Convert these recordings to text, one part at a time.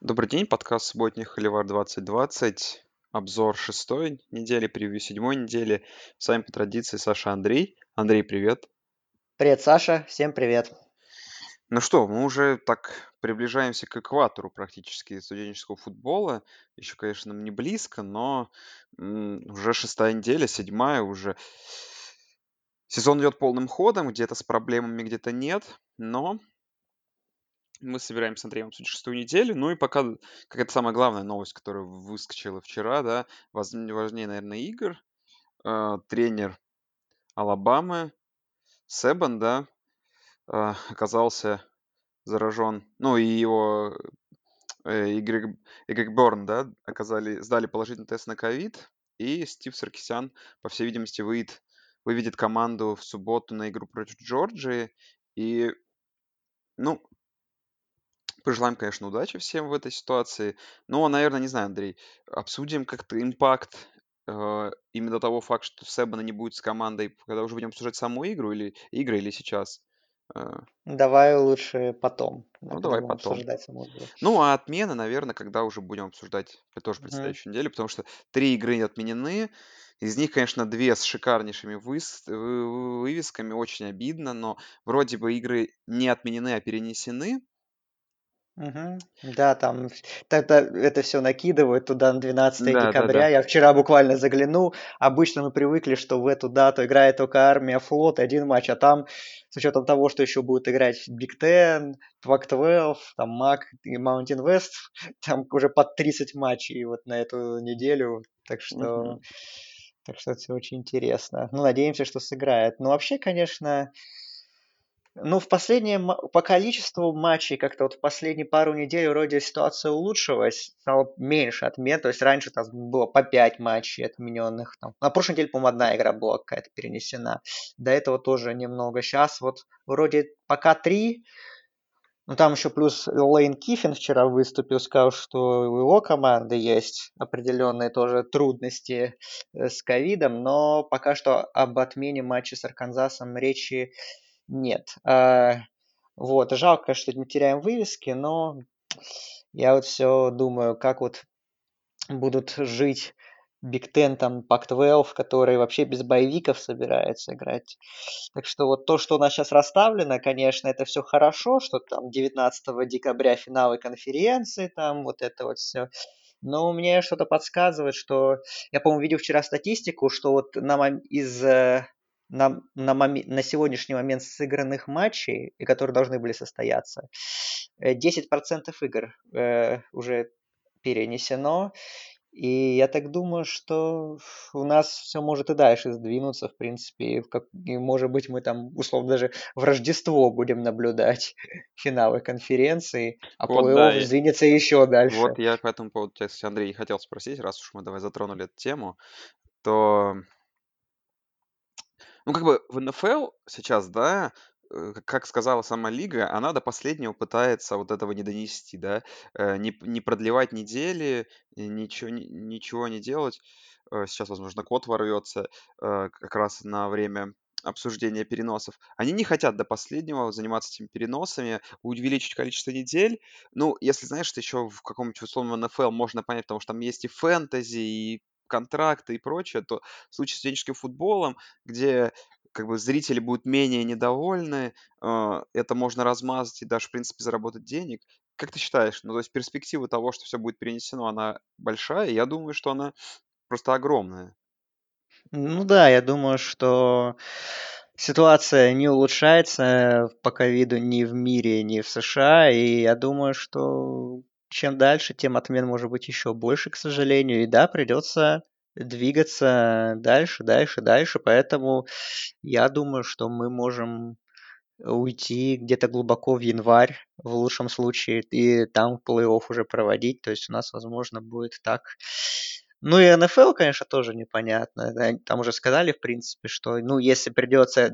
Добрый день, подкаст «Субботний Холивар 2020», обзор шестой недели, превью седьмой недели. С вами по традиции Саша Андрей. Андрей, привет. Привет, Саша, всем привет. Ну что, мы уже так приближаемся к экватору практически студенческого футбола. Еще, конечно, не близко, но уже шестая неделя, седьмая уже. Сезон идет полным ходом, где-то с проблемами, где-то нет, но мы собираемся с Андреем обсудить шестую неделю. Ну и пока какая-то самая главная новость, которая выскочила вчера, да, важнее, наверное, игр. Э, тренер Алабамы Себан, да, э, оказался заражен, ну и его э, Игорь Борн, да, оказали, сдали положительный тест на ковид, и Стив Саркисян, по всей видимости, выйдет, выведет команду в субботу на игру против Джорджии, и, ну, Пожелаем, конечно, удачи всем в этой ситуации. Но, наверное, не знаю, Андрей, обсудим как-то импакт э, именно того факта, что Себана не будет с командой, когда уже будем обсуждать саму игру или игры, или сейчас. Э, Давай лучше потом, да, ну, когда давай потом. обсуждать саму игру. Ну, а отмены, наверное, когда уже будем обсуждать тоже предстоящую неделю, потому что три игры отменены. Из них, конечно, две с шикарнейшими выс- вы- вы- вывесками, очень обидно, но вроде бы игры не отменены, а перенесены. Мгм. Да, там тогда это все накидывают туда на 12 Да, да, декабря. да. Я вчера буквально заглянул. Обычно мы привыкли, что в эту дату играет только армия, флот, один матч, а там с учетом того, что еще будут играть Big Ten, Pac-12, там МАК и Mountain West, там уже под 30 матчей вот на эту неделю. Так что, Мгм. так что это все очень интересно. Ну, надеемся, что сыграет. Но вообще, конечно, ну, в последнее, по количеству матчей, как-то вот в последние пару недель вроде ситуация улучшилась, стало меньше отмен, то есть раньше там было по 5 матчей отмененных, там. на прошлой неделе, по-моему, одна игра была какая-то перенесена, до этого тоже немного, сейчас вот вроде пока 3, ну там еще плюс Лейн Киффин вчера выступил, сказал, что у его команды есть определенные тоже трудности э, с ковидом, но пока что об отмене матча с Арканзасом речи нет. А, вот, жалко, что мы теряем вывески, но я вот все думаю, как вот будут жить Биг Ten, там, Пак-12, который вообще без боевиков собирается играть. Так что вот то, что у нас сейчас расставлено, конечно, это все хорошо, что там 19 декабря финалы конференции, там вот это вот все. Но мне что-то подсказывает, что... Я, по-моему, видел вчера статистику, что вот на, мом- из э, на, на, моме- на сегодняшний момент сыгранных матчей, и которые должны были состояться, э, 10% игр э, уже перенесено. И я так думаю, что у нас все может и дальше сдвинуться, в принципе. И, как... и может быть, мы там, условно, даже в Рождество будем наблюдать финалы конференции, а Вот, да, плей-офф и- сдвинется еще дальше. Вот я по этому поводу кстати, Андрей, и хотел спросить, раз уж мы давай затронули эту тему, то, ну, как бы в НФЛ сейчас, да, э, как сказала сама лига, она до последнего пытается вот этого не донести, да, э, не, не продлевать недели, ничего, не- ничего не делать. Э, Сейчас, возможно, код ворвется как раз на время обсуждения переносов. Они не хотят до последнего заниматься этими переносами, увеличить количество недель, ну, если знаешь, что еще в каком-нибудь условном НФЛ можно понять, потому что там есть и фэнтези, и контракты и прочее, то в случае с студенческим футболом, где как бы зрители будут менее недовольны, а, это можно размазать и даже, в принципе, заработать денег. Как ты считаешь, ну, то есть перспектива того, что все будет перенесено, она большая? Я думаю, что она просто огромная. Ну да, я думаю, что ситуация не улучшается по ковиду ни в мире, ни в США, и я думаю, что чем дальше, тем отмен может быть еще больше, к сожалению, и да, придется двигаться дальше, дальше, дальше, поэтому я думаю, что мы можем уйти где-то глубоко в январь, в лучшем случае, и там плей-офф уже проводить. То есть у нас, возможно, будет так. Ну и НФЛ, конечно, тоже непонятно. Там уже сказали, в принципе, что, ну, если придется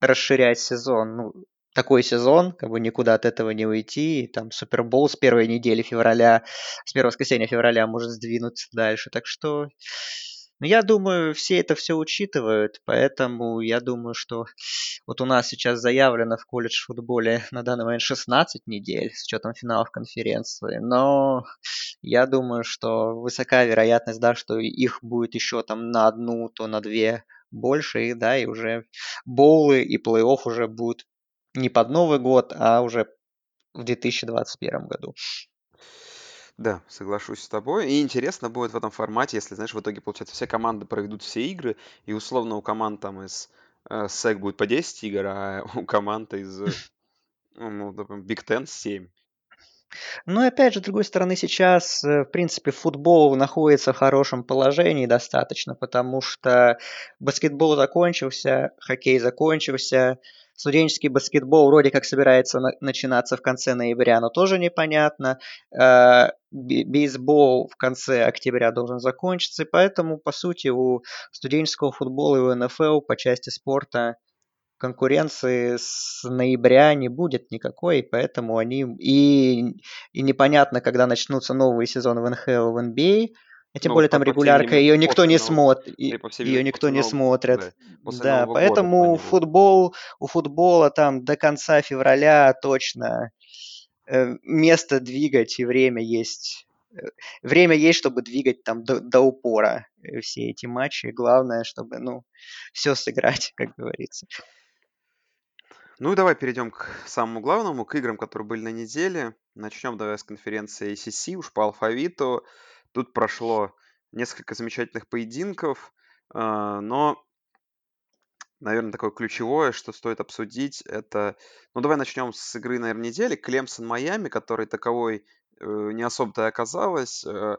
расширять сезон, ну, такой сезон, как бы никуда от этого не уйти. И там Супербол с первой недели февраля, с первого воскресенья февраля может сдвинуться дальше. Так что Но я думаю, все это все учитывают, поэтому я думаю, что вот у нас сейчас заявлено в колледж футболе на данный момент 16 недель с учетом финалов конференции, но я думаю, что высока вероятность, да, что их будет еще там на одну, то на две больше, да, и уже боулы и плей-офф уже будут не под Новый год, а уже в 2021 году. Да, соглашусь с тобой. И интересно будет в этом формате, если, знаешь, в итоге, получается, все команды проведут все игры, и условно у команд там из э, SEC будет по 10 игр, а у команд из, ну, Big Ten 7. Ну и опять же, с другой стороны, сейчас, э, в принципе, футбол находится в хорошем положении достаточно, потому что баскетбол закончился, хоккей закончился, Студенческий баскетбол вроде как собирается на- начинаться в конце ноября, но тоже непонятно. Э, бейсбол в конце октября должен закончиться, и поэтому, по сути, у студенческого футбола и у НФЛ по части спорта конкуренции с ноября не будет никакой, поэтому они... И, и непонятно, когда начнутся новые сезоны в НХЛ, в NBA, а тем ну, более там регулярка, ее никто не смотрит, ее никто не смотрит. Да, поэтому футбол, у футбола там до конца февраля точно э, место двигать и время есть. Э, время есть, чтобы двигать там до, до упора э, все эти матчи. Главное, чтобы, ну, все сыграть, как говорится. Ну и давай перейдем к самому главному, к играм, которые были на неделе. Начнем давай с конференции ACC, уж по алфавиту. Тут прошло несколько замечательных поединков, а, но, наверное, такое ключевое, что стоит обсудить, это... Ну, давай начнем с игры, наверное, недели. Клемсон-Майами, который таковой э, не особо-то и оказалось. Э,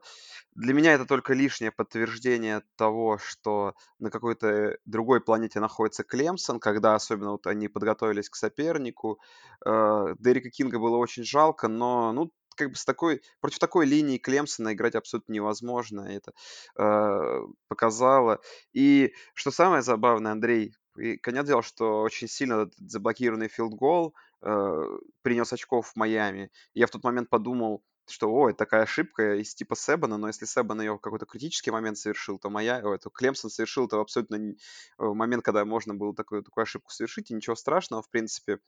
для меня это только лишнее подтверждение того, что на какой-то другой планете находится Клемсон, когда особенно вот они подготовились к сопернику. Э, Дерека Кинга было очень жалко, но ну, как бы с такой, против такой линии Клемсона играть абсолютно невозможно. Это э, показало. И что самое забавное, Андрей, и, понятное дело, что очень сильно заблокированный филдгол э, принес очков в Майами. Я в тот момент подумал, что, ой, такая ошибка из типа Себана, но если Себан ее в какой-то критический момент совершил, то моя, ой, то Клемсон совершил это абсолютно э, момент, когда можно было такую, такую ошибку совершить, и ничего страшного, в принципе.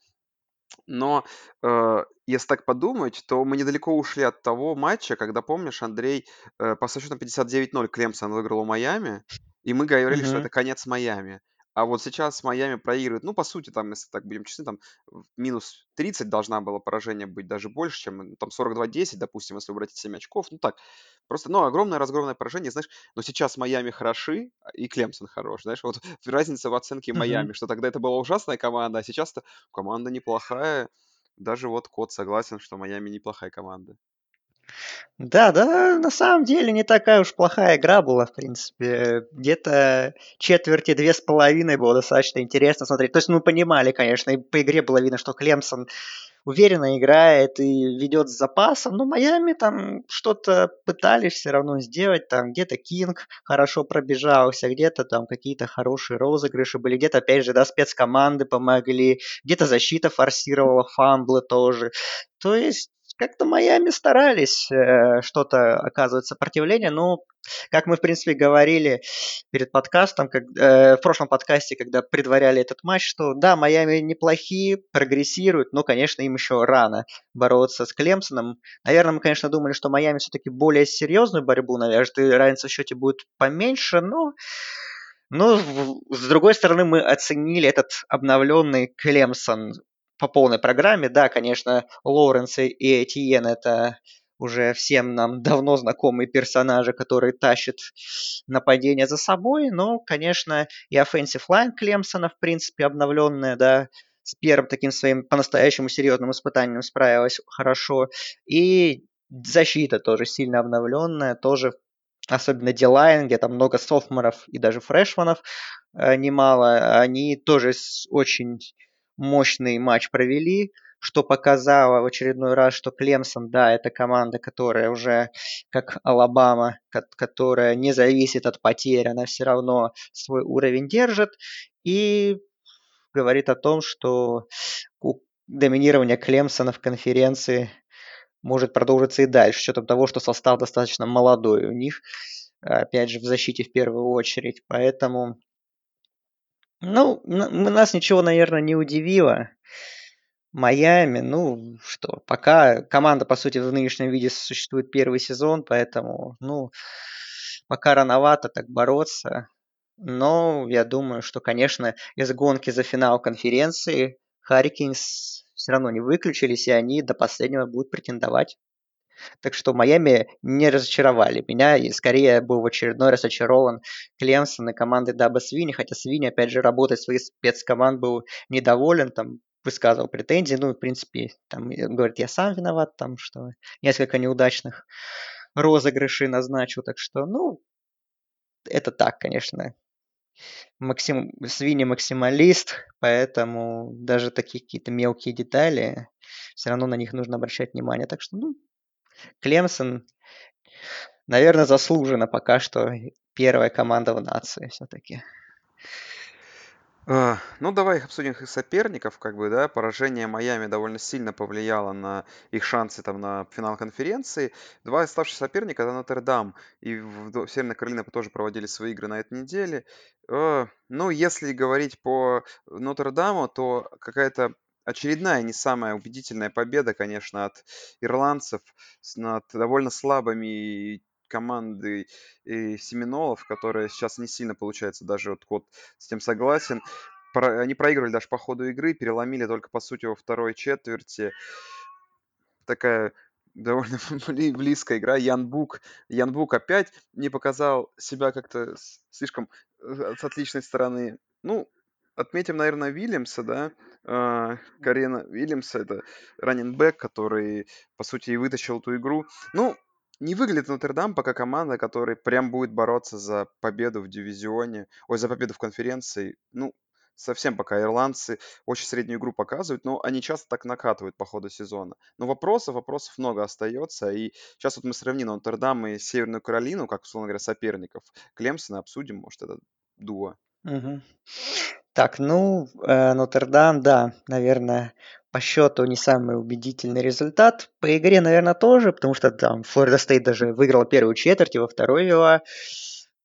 Но, э, если так подумать, то мы недалеко ушли от того матча, когда, помнишь, Андрей, э, по со счетом 59-0 Клемсон выиграл у Майами, и мы говорили, что это конец Майами. А вот сейчас Майами проигрывает, ну, по сути, там, если так будем честны, там минус 30 должна была поражение быть, даже больше, чем там 42-10, допустим, если убрать 7 очков. Ну, так, просто, ну, огромное разгромное поражение, знаешь, но сейчас Майами хороши, и Клемсон хорош, знаешь, вот разница в оценке Майами, что тогда это была ужасная команда, а сейчас-то команда неплохая. Даже вот Кот согласен, что Майами неплохая команда. Да, да, на самом деле не такая уж плохая игра была, в принципе. Где-то четверти две с половиной было достаточно интересно смотреть. То есть мы понимали, конечно, и по игре было видно, что Клемсон уверенно играет и ведет с запасом, но Майами там что-то пытались все равно сделать, там где-то Кинг хорошо пробежался, где-то там какие-то хорошие розыгрыши были, где-то опять же, да, спецкоманды помогли, где-то защита форсировала фамблы тоже. То есть как-то Майами старались э, что-то оказывать сопротивление, но, как мы, в принципе, говорили перед подкастом, как, э, в прошлом подкасте, когда предваряли этот матч, что да, Майами неплохие, прогрессируют, но, конечно, им еще рано бороться с Клемсоном. Наверное, мы, конечно, думали, что Майами все-таки более серьезную борьбу навяжет, и разница в счете будет поменьше, но но, с другой стороны, мы оценили этот обновленный Клемсон по полной программе. Да, конечно, Лоуренс и Этьен это уже всем нам давно знакомые персонажи, которые тащат нападение за собой, но, конечно, и offensive line Клемсона, в принципе, обновленная, да, с первым таким своим по-настоящему серьезным испытанием справилась хорошо. И защита тоже сильно обновленная, тоже особенно Дилайн, где там много софтморов и даже фрешманов э, немало, они тоже очень мощный матч провели, что показало в очередной раз, что Клемсон, да, это команда, которая уже как Алабама, которая не зависит от потерь, она все равно свой уровень держит. И говорит о том, что доминирование Клемсона в конференции может продолжиться и дальше, с учетом того, что состав достаточно молодой у них. опять же, в защите в первую очередь. Поэтому, ну, нас ничего, наверное, не удивило. Майами, ну что, пока команда, по сути, в нынешнем виде существует первый сезон, поэтому, ну, пока рановато так бороться. Но я думаю, что, конечно, из гонки за финал конференции Харрикинс все равно не выключились, и они до последнего будут претендовать. Так что Майами не разочаровали меня, и скорее был в очередной раз очарован Клемсон и командой Даба Свини, хотя Свини, опять же, работой своих спецкоманд был недоволен, там высказывал претензии, ну, в принципе, там, говорит, я сам виноват, там, что несколько неудачных розыгрышей назначил, так что, ну, это так, конечно. Максим... Свинья максималист, поэтому даже такие какие-то мелкие детали, все равно на них нужно обращать внимание. Так что, ну, Клемсон, наверное, заслуженно пока что первая команда в нации все-таки. А, ну, давай их обсудим их соперников, как бы, да. Поражение Майами довольно сильно повлияло на их шансы там на финал конференции. Два оставшихся соперника это Нотр-Дам и в, Северной Каролине тоже проводили свои игры на этой неделе. Э, ну, если говорить по Нотр-Даму, то какая-то очередная не самая убедительная победа, конечно, от ирландцев над довольно слабыми команды и Семенолов, которая сейчас не сильно получается, даже вот код с тем согласен. Про, они проигрывали даже по ходу игры, переломили только, по сути, во второй четверти. Такая довольно близкая игра. Ян Бук. Ян Бук опять не показал себя как-то слишком э, с отличной стороны. Ну, отметим, наверное, Вильямса, да, э, Карена Вильямса, это раненбэк, который, по сути, и вытащил эту игру. Ну, не выглядит Нотр-Дам пока команда, которая прям будет бороться за победу в дивизионе, ой, за победу в конференции. Ну, совсем пока ирландцы очень среднюю игру показывают, но они часто так накатывают по ходу сезона. Но вопросов, вопросов много остается. И сейчас вот мы сравним Нотр-Дам и Северную Каролину, как, условно говоря, соперников Клемсона, обсудим, может, это дуо. Угу. Так, ну, э, Нотр-Дам, да, наверное, по счету не самый убедительный результат. По игре, наверное, тоже, потому что там Флорида Стейт даже выиграла первую четверть, во второй вела.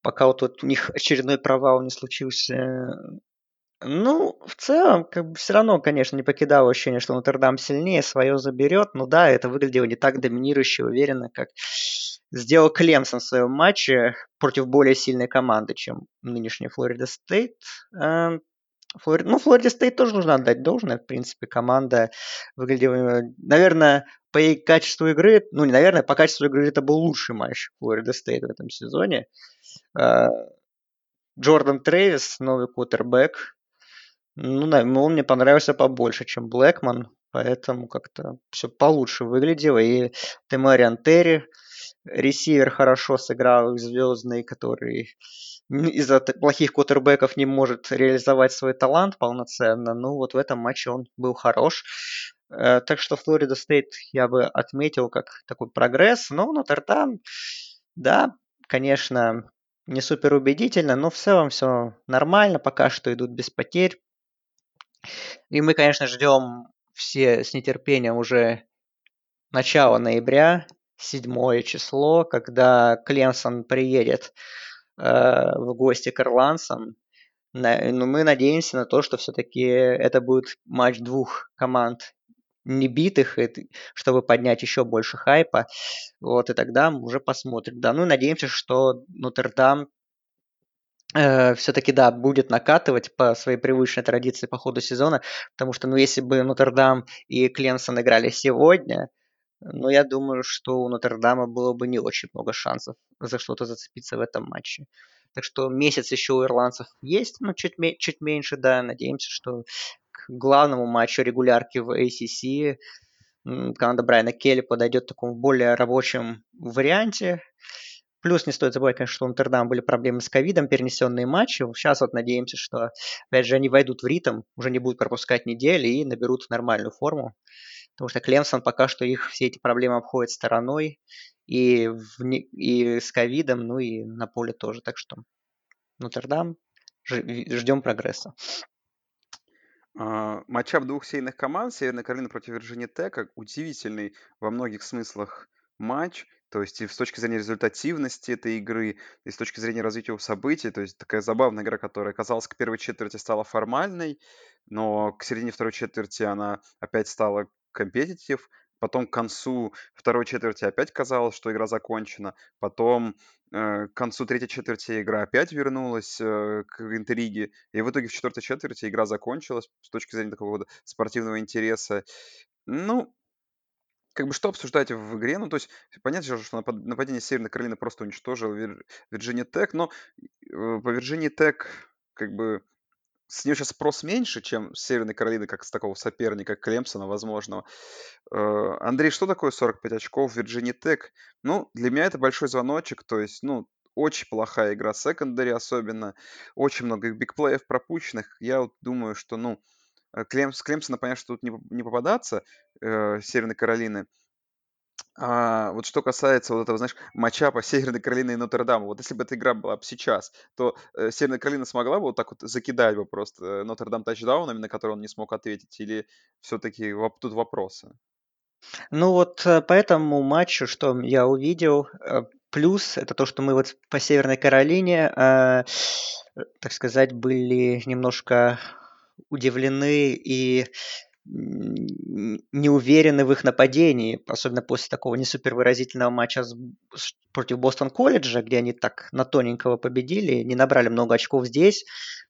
Пока вот тут у них очередной провал не случился. Ну, в целом, как бы все равно, конечно, не покидало ощущение, что Нотр-Дам сильнее, свое заберет. Ну да, это выглядело не так доминирующе, уверенно, как сделал Клемсон в своем матче против более сильной команды, чем нынешний Флорида Стейт. Флори... Ну, Флорида Стейт тоже нужно отдать должное. В принципе, команда выглядела... Наверное, по качеству игры... Ну, не наверное, по качеству игры это был лучший матч Флорида Стейт в этом сезоне. А, Джордан Трэвис, новый квотербек. Ну, ну, он мне понравился побольше, чем Блэкман. Поэтому как-то все получше выглядело. И Тамориан Терри, ресивер хорошо сыграл, звездный, который из-за плохих квотербеков не может реализовать свой талант полноценно. Ну, вот в этом матче он был хорош. Э, так что Флорида Стейт я бы отметил как такой прогресс. Но Нотр-Дам, да, конечно, не супер убедительно, но в целом все нормально, пока что идут без потерь. И мы, конечно, ждем все с нетерпением уже начала ноября, седьмое число, когда Клемсон приедет в гости к ирландцам. Но мы надеемся на то, что все-таки это будет матч двух команд не битых, чтобы поднять еще больше хайпа. Вот, и тогда мы уже посмотрим. Да, ну и надеемся, что Нотр-Дам э, все-таки, да, будет накатывать по своей привычной традиции по ходу сезона, потому что, ну, если бы Нотр-Дам и Клемсон играли сегодня, но я думаю, что у Нотр-Дама было бы не очень много шансов за что-то зацепиться в этом матче. Так что месяц еще у ирландцев есть, но чуть, чуть меньше, да. Надеемся, что к главному матчу регулярки в ACC команда Брайана Келли подойдет в таком более рабочем варианте. Плюс не стоит забывать, конечно, что у Нотр-Дам были проблемы с ковидом, перенесенные матчи. Сейчас вот надеемся, что, опять же, они войдут в ритм, уже не будут пропускать недели и наберут нормальную форму. Потому что Клемсон пока что их все эти проблемы обходит стороной. И, в, и с ковидом, ну и на поле тоже. Так что Нотр-Дам, ждем прогресса. Uh, матчап двух сейных команд, Северная Каролина против Вирджини Тека, удивительный во многих смыслах матч. То есть и с точки зрения результативности этой игры, и с точки зрения развития событий. То есть такая забавная игра, которая, казалось, к первой четверти стала формальной, но к середине второй четверти она опять стала компетитив. Потом к концу второй четверти опять казалось, что игра закончена. Потом э, к концу третьей четверти игра опять вернулась э, к интриге. И в итоге в четвертой четверти игра закончилась с точки зрения такого спортивного интереса. Ну, как бы что обсуждать в игре? Ну, то есть, понятно что напад- нападение Северной Каролины просто уничтожило Вир- Вирджиния Тек, но э, по Вирджинии Тек как бы с нее сейчас спрос меньше, чем с Северной Каролины, как с такого соперника Клемсона возможного. Э, Андрей, что такое 45 очков в Вирджинии Тек? Ну, для меня это большой звоночек, то есть, ну, очень плохая игра секондари особенно, очень много бигплеев пропущенных. Я вот думаю, что, ну, э, Клем, с Клемсона, понятно, что тут не, не попадаться, э, Северной Каролины. А вот что касается вот этого, знаешь, матчапа Северной Каролины и Нотр-Дама, вот если бы эта игра была бы сейчас, то э, Северная Каролина смогла бы вот так вот закидать бы просто э, Нотр-Дам тачдаунами, на которые он не смог ответить, или все-таки воп- тут вопросы? Ну вот э, по этому матчу, что я увидел, э, плюс это то, что мы вот по Северной Каролине, э, так сказать, были немножко удивлены и не уверены в их нападении, особенно после такого не супер выразительного матча с- с- против Бостон колледжа, где они так на тоненького победили, не набрали много очков здесь.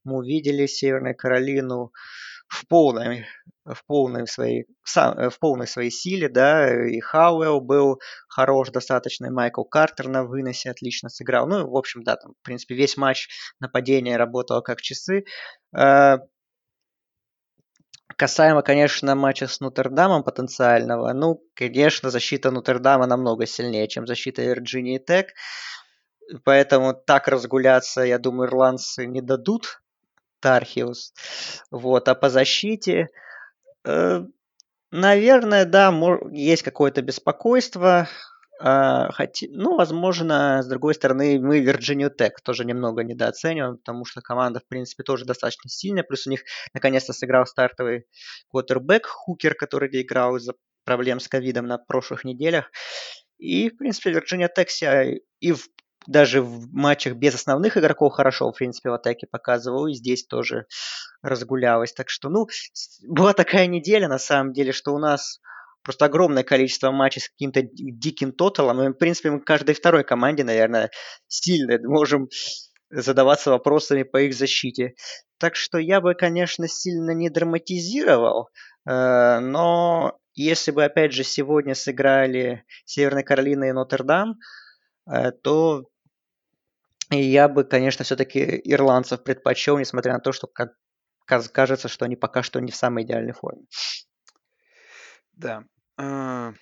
Мы увидели Северную Каролину в полной, в полной своей, э, в полной своей силе, да, и Хауэлл был хорош достаточно, и Майкл Картер на выносе отлично сыграл. Ну, в общем, да, там, в принципе, весь матч нападение работало как часы. Касаемо, конечно, матча с Нотр-Дамом потенциального, ну, конечно, защита Нотр-Дама намного сильнее, чем защита Вирджинии Тек. Поэтому так разгуляться, я думаю, ирландцы не дадут Тархиус. Вот, а по защите, э, наверное, да, есть какое-то беспокойство. А, хотя, ну, возможно, с другой стороны, мы Virginia Tech тоже немного недооцениваем, потому что команда, в принципе, тоже достаточно сильная. Плюс у них наконец-то сыграл стартовый квотербек Хукер, который играл из-за проблем с ковидом на прошлых неделях. И, в принципе, Virginia Tech себя и в, даже в матчах без основных игроков хорошо, в принципе, в атаке показывал, и здесь тоже разгулялась. Так что, ну, была такая неделя, на самом деле, что у нас просто огромное количество матчей с каким-то диким тоталом. И, в принципе, мы каждой второй команде, наверное, сильно можем задаваться вопросами по их защите. Так что я бы, конечно, сильно не драматизировал, э, но если бы, опять же, сегодня сыграли Северная Каролина и Нотр-Дам, э, то я бы, конечно, все-таки ирландцев предпочел, несмотря на то, что как кажется, что они пока что не в самой идеальной форме. Да. А,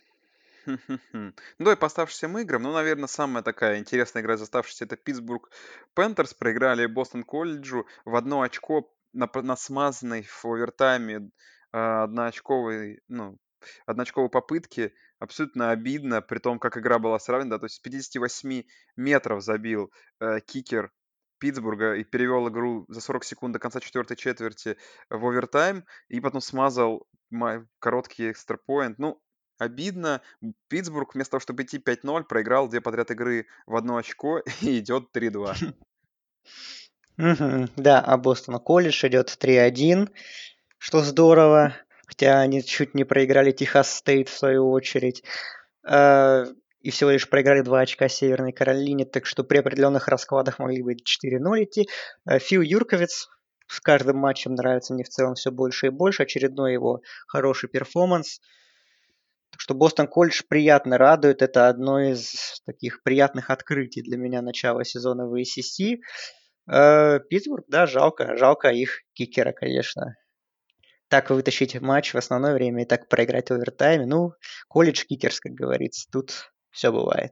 Ну, давай по оставшимся играм. Ну, наверное, самая такая интересная игра из оставшихся это Питтсбург Пентерс. Проиграли Бостон Колледжу в одно очко на, п- на смазанной в овертайме а, одноочковой, ну, одноочковой попытки. Абсолютно обидно, при том, как игра была сравнена. То есть с 58 метров забил э, кикер Питтсбурга и перевел игру за 40 секунд до конца четвертой четверти в овертайм, и потом смазал ма- короткий экстрапоинт. Ну, обидно. Питтсбург вместо того, чтобы идти 5-0, проиграл две подряд игры в одно очко и идет 3-2. Мгм. Да, а Бостон колледж идет 3-1, что здорово. Хотя они чуть не проиграли Техас Стейт в свою очередь. Э, И всего лишь проиграли 2 очка Северной Каролине, так что при определенных раскладах могли бы 4-0 идти. Э, Фил Юрковец с каждым матчем нравится мне в целом все больше и больше. Очередной его хороший перформанс. Так что Бостон Колледж приятно радует. Это одно из таких приятных открытий для меня начала сезона в ACC. Э, Питтсбург, да, жалко. Жалко их кикера, конечно. Так вытащить матч в основное время и так проиграть в овертайме. Ну, college kickers, как говорится. Тут все бывает.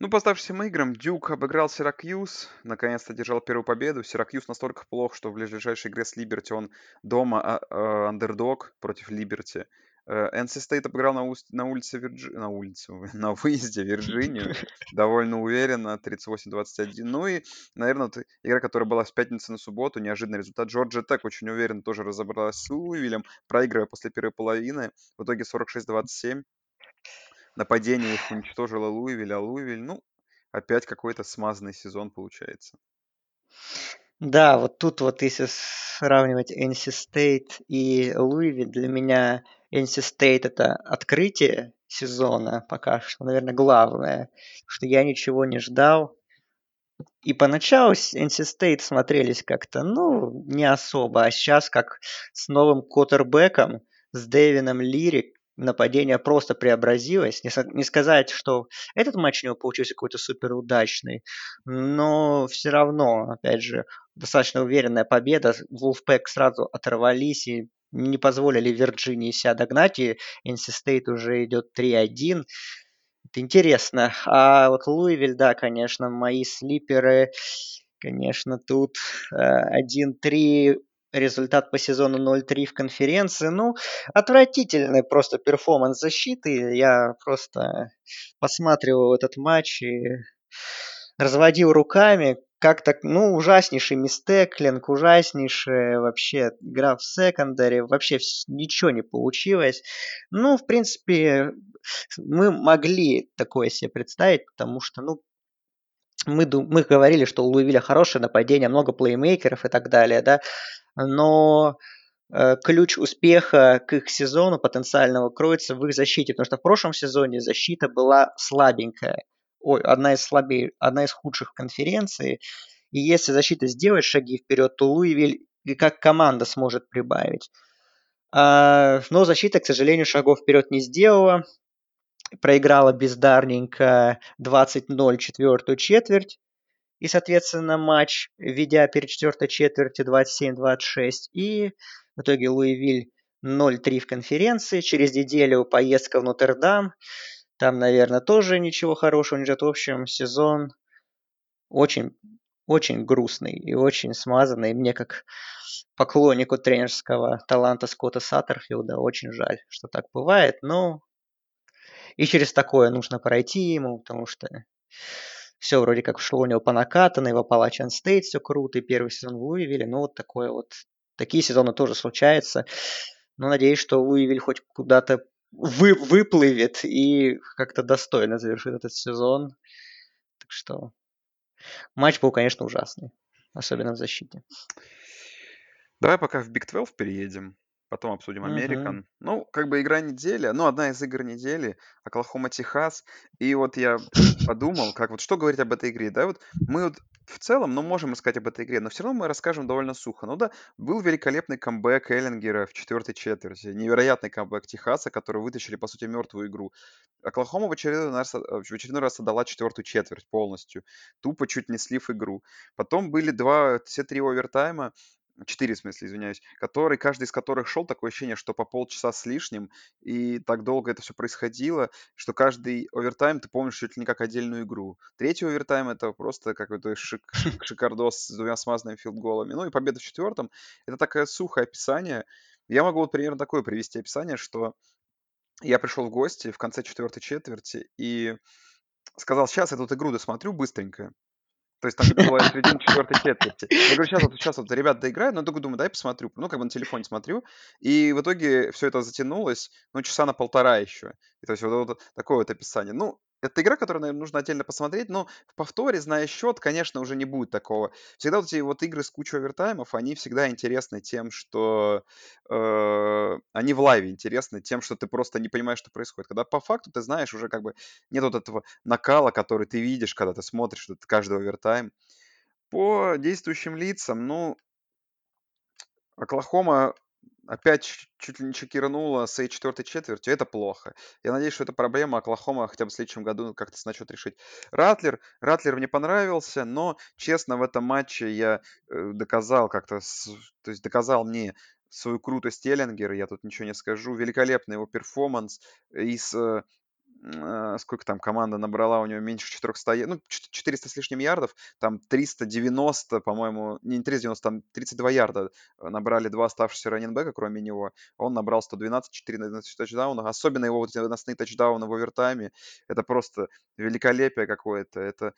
Ну, по оставшимся играм, Дюк обыграл Сиракьюз, наконец-то одержал первую победу. Сиракьюз настолько плох, что в ближайшей игре с Либерти он дома а, а, андердог против Либерти. NC State обыграл на, уст- на улице Вирджи... на улице, на выезде Вирджинию довольно уверенно, 38-21. Ну и, наверное, вот игра, которая была с пятницы на субботу, неожиданный результат. Джорджия Тек очень уверенно тоже разобралась с Луивилем, проигрывая после первой половины. В итоге 46-27. нападение их уничтожило Луивиль, а Луивиль, ну, опять какой-то смазанный сезон получается. Да, вот тут вот если сравнивать NC State и Луивиль, для меня NC State это открытие сезона пока что, наверное, главное, что я ничего не ждал. И поначалу NC State смотрелись как-то, ну, не особо, а сейчас как с новым квотербеком, с Дэвином Лири, нападение просто преобразилось. Не, не сказать, что этот матч у него получился какой-то супер удачный, но все равно, опять же, достаточно уверенная победа. Wolfpack сразу оторвались и не позволили Вирджинии себя догнать, и NC State уже идет 3-1. Это интересно. А вот Луивиль, да, конечно, мои слиперы, конечно, тут 1-3 э, результат по сезону 0-3 в конференции. Ну, отвратительный просто перформанс защиты. Я просто посматривал этот матч и разводил руками. Как так, ну, ужаснейший мистеклинг, ужаснейшая вообще игра в секондаре, вообще ничего не получилось. Ну, в принципе, мы могли такое себе представить, потому что, ну, мы, мы говорили, что у Луивиля хорошее нападение, много плеймейкеров и так далее, да, но э, ключ успеха к их сезону потенциального кроется в их защите, потому что в прошлом сезоне защита была слабенькая, ой, одна из слабее, одна из худших в конференции, и если защита сделает шаги вперед, то Луивиль как команда сможет прибавить. А, но защита, к сожалению, шагов вперед не сделала. Проиграла бездарненько 20-0 четвертую четверть и, соответственно, матч, ведя перед четвертой четвертью 27-26. И в итоге Луивиль 0-3 в конференции. Через неделю поездка в Нотр-Дам. Там, наверное, тоже ничего хорошего не ждет. В общем, сезон очень, очень грустный и очень смазанный. Мне, как поклоннику тренерского таланта Скотта Саттерфилда, очень жаль, что так бывает. Но и через такое нужно пройти ему, потому что все вроде как шло у него по накатанной, в Appalachian State все круто, и первый сезон в Луивилле, ну вот такое вот, такие сезоны тоже случаются. Но надеюсь, что Луивиль хоть куда-то вы, выплывет и как-то достойно завершит этот сезон. Так что матч был, конечно, ужасный, особенно в защите. Давай пока в Big 12 переедем. Потом обсудим Американ. Ну, как бы игра недели, ну, одна из игр недели, Оклахома, Техас. И вот я подумал, как вот что говорить об этой игре, да, вот мы вот в целом, ну, можем рассказать об этой игре, но все равно мы расскажем довольно сухо. Ну да, был великолепный камбэк Эллингера в четвертой четверти, невероятный камбэк Техаса, который вытащили, по сути, мертвую игру. Оклахома в очередной раз, э, в очередной раз отдала четвертую четверть полностью, тупо чуть не слив игру. Потом были два, все три овертайма, 4, в смысле, извиняюсь, которые, каждый из которых шел, такое ощущение, что по полчаса с лишним, и так долго это все происходило, что каждый овертайм ты помнишь чуть ли не как отдельную игру. Третий овертайм это просто какой-то шик, шик, шикардос с двумя смазанными филдголами. Ну и победа в четвертом. Это такое сухое описание. Я могу вот примерно такое привести описание, что я пришел в гости в конце четвертой четверти и сказал, сейчас я тут игру досмотрю быстренько. То есть там было середина четвертой четверти. Я говорю, сейчас вот, сейчас вот ребята доиграют, но я только думаю, дай посмотрю. Ну, как бы на телефоне смотрю. И в итоге все это затянулось, ну, часа на полтора еще. И, то есть вот, вот такое вот описание. Ну, это игра, которую, наверное, нужно отдельно посмотреть, но в повторе, зная счет, конечно, уже не будет такого. Всегда вот эти вот игры с кучей овертаймов, они всегда интересны тем, что э, они в лайве интересны тем, что ты просто не понимаешь, что происходит. Когда по факту ты знаешь, уже как бы нет вот этого накала, который ты видишь, когда ты смотришь этот каждый овертайм. По действующим лицам, ну, Оклахома опять чуть ли не чекирнула с своей четвертой четвертью, это плохо. Я надеюсь, что эта проблема Оклахома хотя бы в следующем году как-то начнет решить. Ратлер, Ратлер мне понравился, но, честно, в этом матче я э, доказал как-то, то есть доказал мне свою крутость Эллингера, я тут ничего не скажу. Великолепный его перформанс из сколько там команда набрала у него меньше 400, ну, 400 с лишним ярдов, там 390, по-моему, не 390, там 32 ярда э, набрали два оставшихся раненбека, кроме него. Он набрал 112, 14 тачдаунов. Особенно его вот эти выносные тачдауны в овертайме. Это просто великолепие какое-то. Это,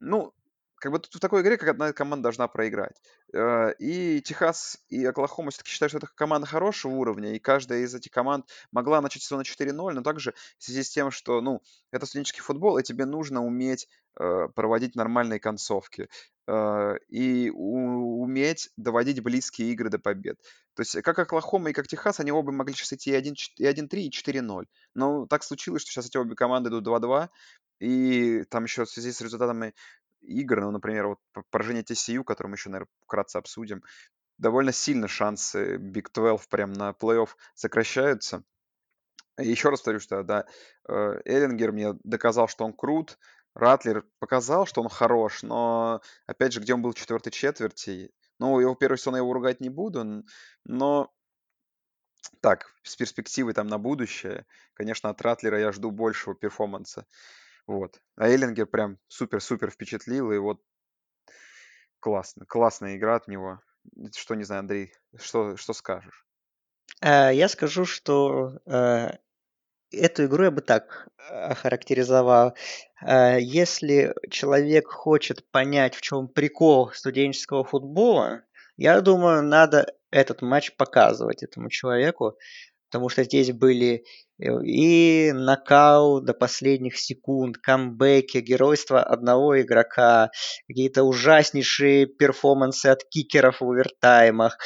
ну, как бы тут в такой игре, как одна команда должна проиграть. Э, и Техас, и Оклахома все-таки считают, что это команда хорошего уровня, и каждая из этих команд могла начать сезон на 4-0, но также в связи с тем, что, ну, это студенческий футбол, и тебе нужно уметь э, проводить нормальные концовки э, и уметь доводить близкие игры до побед. То есть как Оклахома и как Техас, они оба могли сейчас идти и 1-3, и 4-0. Но так случилось, что сейчас эти обе команды идут 2-2, и там еще в связи с результатами игр, ну, например, вот поражение TCU, которое мы еще, наверное, вкратце обсудим, довольно сильно шансы Big 12 прям на плей-офф сокращаются. Еще раз повторю, что да, э, Эллингер мне доказал, что он крут, Ратлер показал, что он хорош, но, опять же, где он был в четвертой четверти, ну, его первый сезон я его ругать не буду, но так, с перспективой там на будущее, конечно, от Ратлера я жду большего перформанса. Вот. А Эллингер прям супер-супер впечатлил, и вот классно, классная игра от него. Что, не знаю, Андрей, что, что скажешь? Э, я скажу, что э, эту игру я бы так охарактеризовал. Э, если человек хочет понять, в чем прикол студенческого футбола, я думаю, надо этот матч показывать этому человеку, потому что здесь были э, и нокаут до последних секунд, камбэки, геройство одного игрока, какие-то ужаснейшие перформансы от кикеров в овертаймах,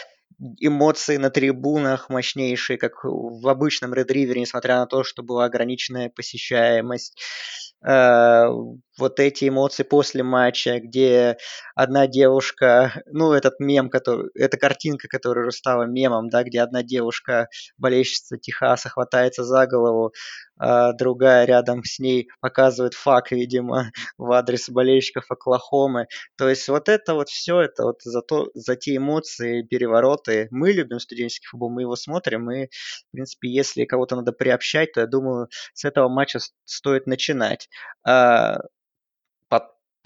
эмоции на трибунах мощнейшие, как в обычном Red River, несмотря на то, что была ограниченная посещаемость. Вот эти эмоции после матча, где одна девушка, ну, этот мем, который, эта картинка, которая стала мемом, да, где одна девушка, болельщица Техаса, хватается за голову, а другая рядом с ней показывает фак, видимо, в адрес болельщиков Оклахомы. То есть вот это вот все, это вот за, то, за те эмоции, перевороты. Мы любим студенческий футбол, мы его смотрим, и, в принципе, если кого-то надо приобщать, то я думаю, с этого матча стоит начинать.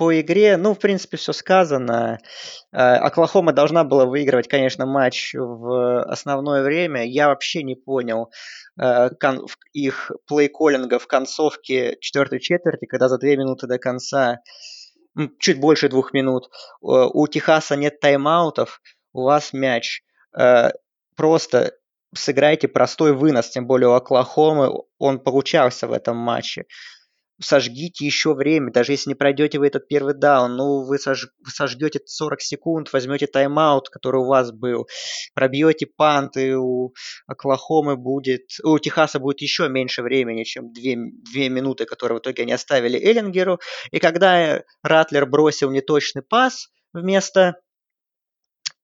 По игре, ну, в принципе, все сказано. Э, Оклахома должна была выигрывать, конечно, матч в основное время. Я вообще не понял э, их плей-коллинга в концовке четвертой четверти, когда за две минуты до конца, чуть больше двух минут, у Техаса нет тайм-аутов, у вас мяч. Э, просто сыграйте простой вынос, тем более у Оклахомы он получался в этом матче сожгите еще время, даже если не пройдете вы этот первый даун, ну, вы, сож, вы сожгете 40 секунд, возьмете тайм-аут, который у вас был, пробьете пант, и у Оклахомы будет, у Техаса будет еще меньше времени, чем 2, 2 минуты, которые в итоге они оставили Эллингеру, и когда Ратлер бросил неточный пас вместо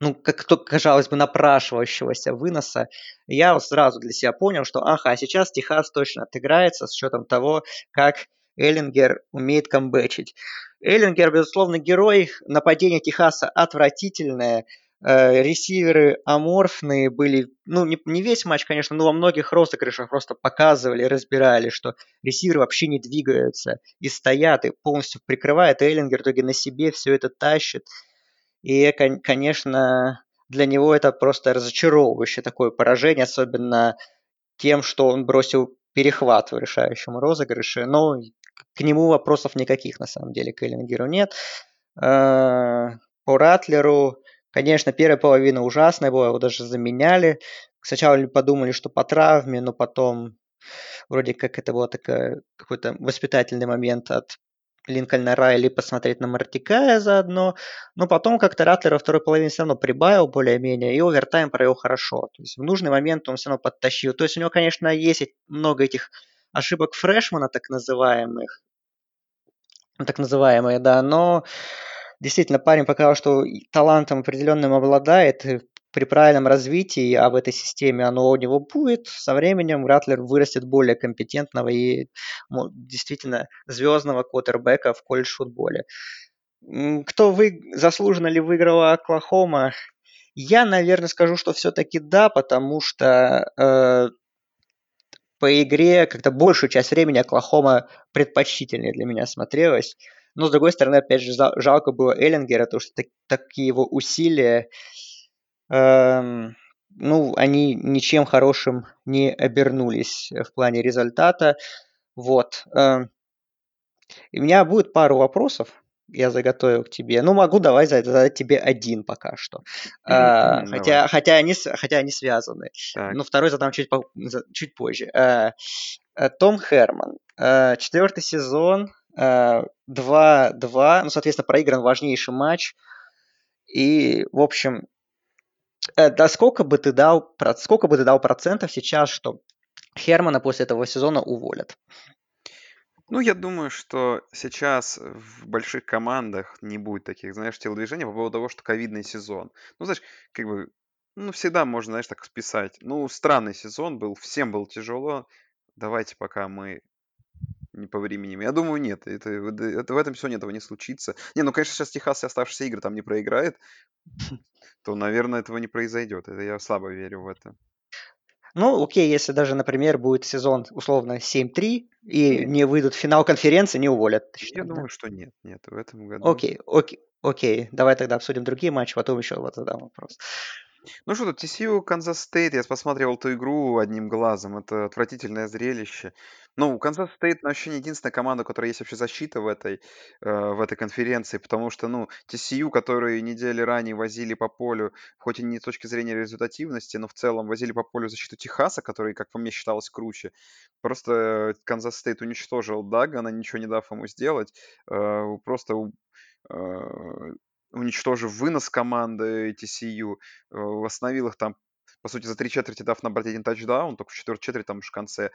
ну, как то, казалось бы, напрашивающегося выноса, я вот сразу для себя понял, что, ага, сейчас Техас точно отыграется с учетом того, как Эллингер умеет камбэчить. Эллингер, безусловно, герой. Нападение Техаса отвратительное. Э, ресиверы аморфные были, ну, не, не весь матч, конечно, но во многих розыгрышах просто показывали, разбирали, что ресиверы вообще не двигаются и стоят, и полностью прикрывает Эллингер, в итоге на себе все это тащит. И, конечно, для него это просто разочаровывающее такое поражение, особенно тем, что он бросил перехват в решающем розыгрыше. Но к нему вопросов никаких, на самом деле, к Эллингеру нет. Э, по Ратлеру, конечно, первая половина ужасная была, его даже заменяли. Сначала подумали, что по травме, но потом вроде как это был какой-то воспитательный момент от Линкольна Райли посмотреть на Мартикая заодно. Но потом как-то Ратлер во второй половине все равно прибавил более-менее, и овертайм провел хорошо. То есть в нужный момент он все равно подтащил. То есть у него, конечно, есть много этих ошибок фрешмана, так называемых, так называемые, да, но действительно парень показал, что талантом определенным обладает, при правильном развитии об этой системе оно у него будет, со временем Ратлер вырастет более компетентного и действительно звездного квотербека в колледж-футболе. Кто вы... заслуженно ли выиграла Оклахома? Я, наверное, скажу, что все-таки да, потому что э, по игре как-то большую часть времени Оклахома предпочтительнее для меня смотрелась. Но, с другой стороны, опять же, жалко было Эллингера, потому что так, такие его усилия, эм, ну, они ничем хорошим не обернулись в плане результата. Вот. Эм. И у меня будет пару вопросов я заготовил к тебе. Ну, могу давай задать тебе один пока что. А, Давай. хотя, хотя, они, хотя они связаны. Так. Но второй задам чуть, по- чуть позже. А, а, Том Херман. А, Четвертый сезон. а, 2-2. Ну, соответственно, проигран важнейший матч. И, в общем, э, да сколько бы ты дал, сколько бы ты дал процентов сейчас, что Хермана после этого сезона уволят? Ну, я думаю, что сейчас в больших командах не будет таких, знаешь, телодвижений по поводу того, что ковидный сезон. Ну, знаешь, как бы, ну, всегда можно, знаешь, так списать. Ну, странный сезон был, всем было тяжело. Давайте пока мы не по времени. Я думаю, нет. Это, это, в этом сезоне этого не случится. Не, ну, конечно, сейчас Техас и оставшиеся игры там не проиграет, то, наверное, этого не произойдет. Это я слабо верю в это. Ну, окей, если даже, например, будет сезон условно 7-3 и не выйдут в финал конференции, не уволят. Я да? думаю, что нет, нет, в этом году. Окей, окей, окей. Давай тогда обсудим другие матчи, потом еще вот задам вопрос. Ну что тут, TCU, Канзас Стейт, я посмотрел эту игру одним глазом, это отвратительное зрелище. Ну, Канзас Стейт вообще не единственная команда, у которой есть вообще защита в этой, э, в этой конференции, потому что, ну, TCU, которые недели ранее возили по полю, хоть и не с точки зрения результативности, но в целом возили по полю защиту Техаса, который, как по мне, считалось круче. Просто Канзас Стейт уничтожил Даггана, ничего не дав ему сделать, э, просто э, уничтожив вынос команды TCU, э, восстановил их там, по сути, за три четверти дав набрать один тачдаун, только в четвертой четверти там уж в конце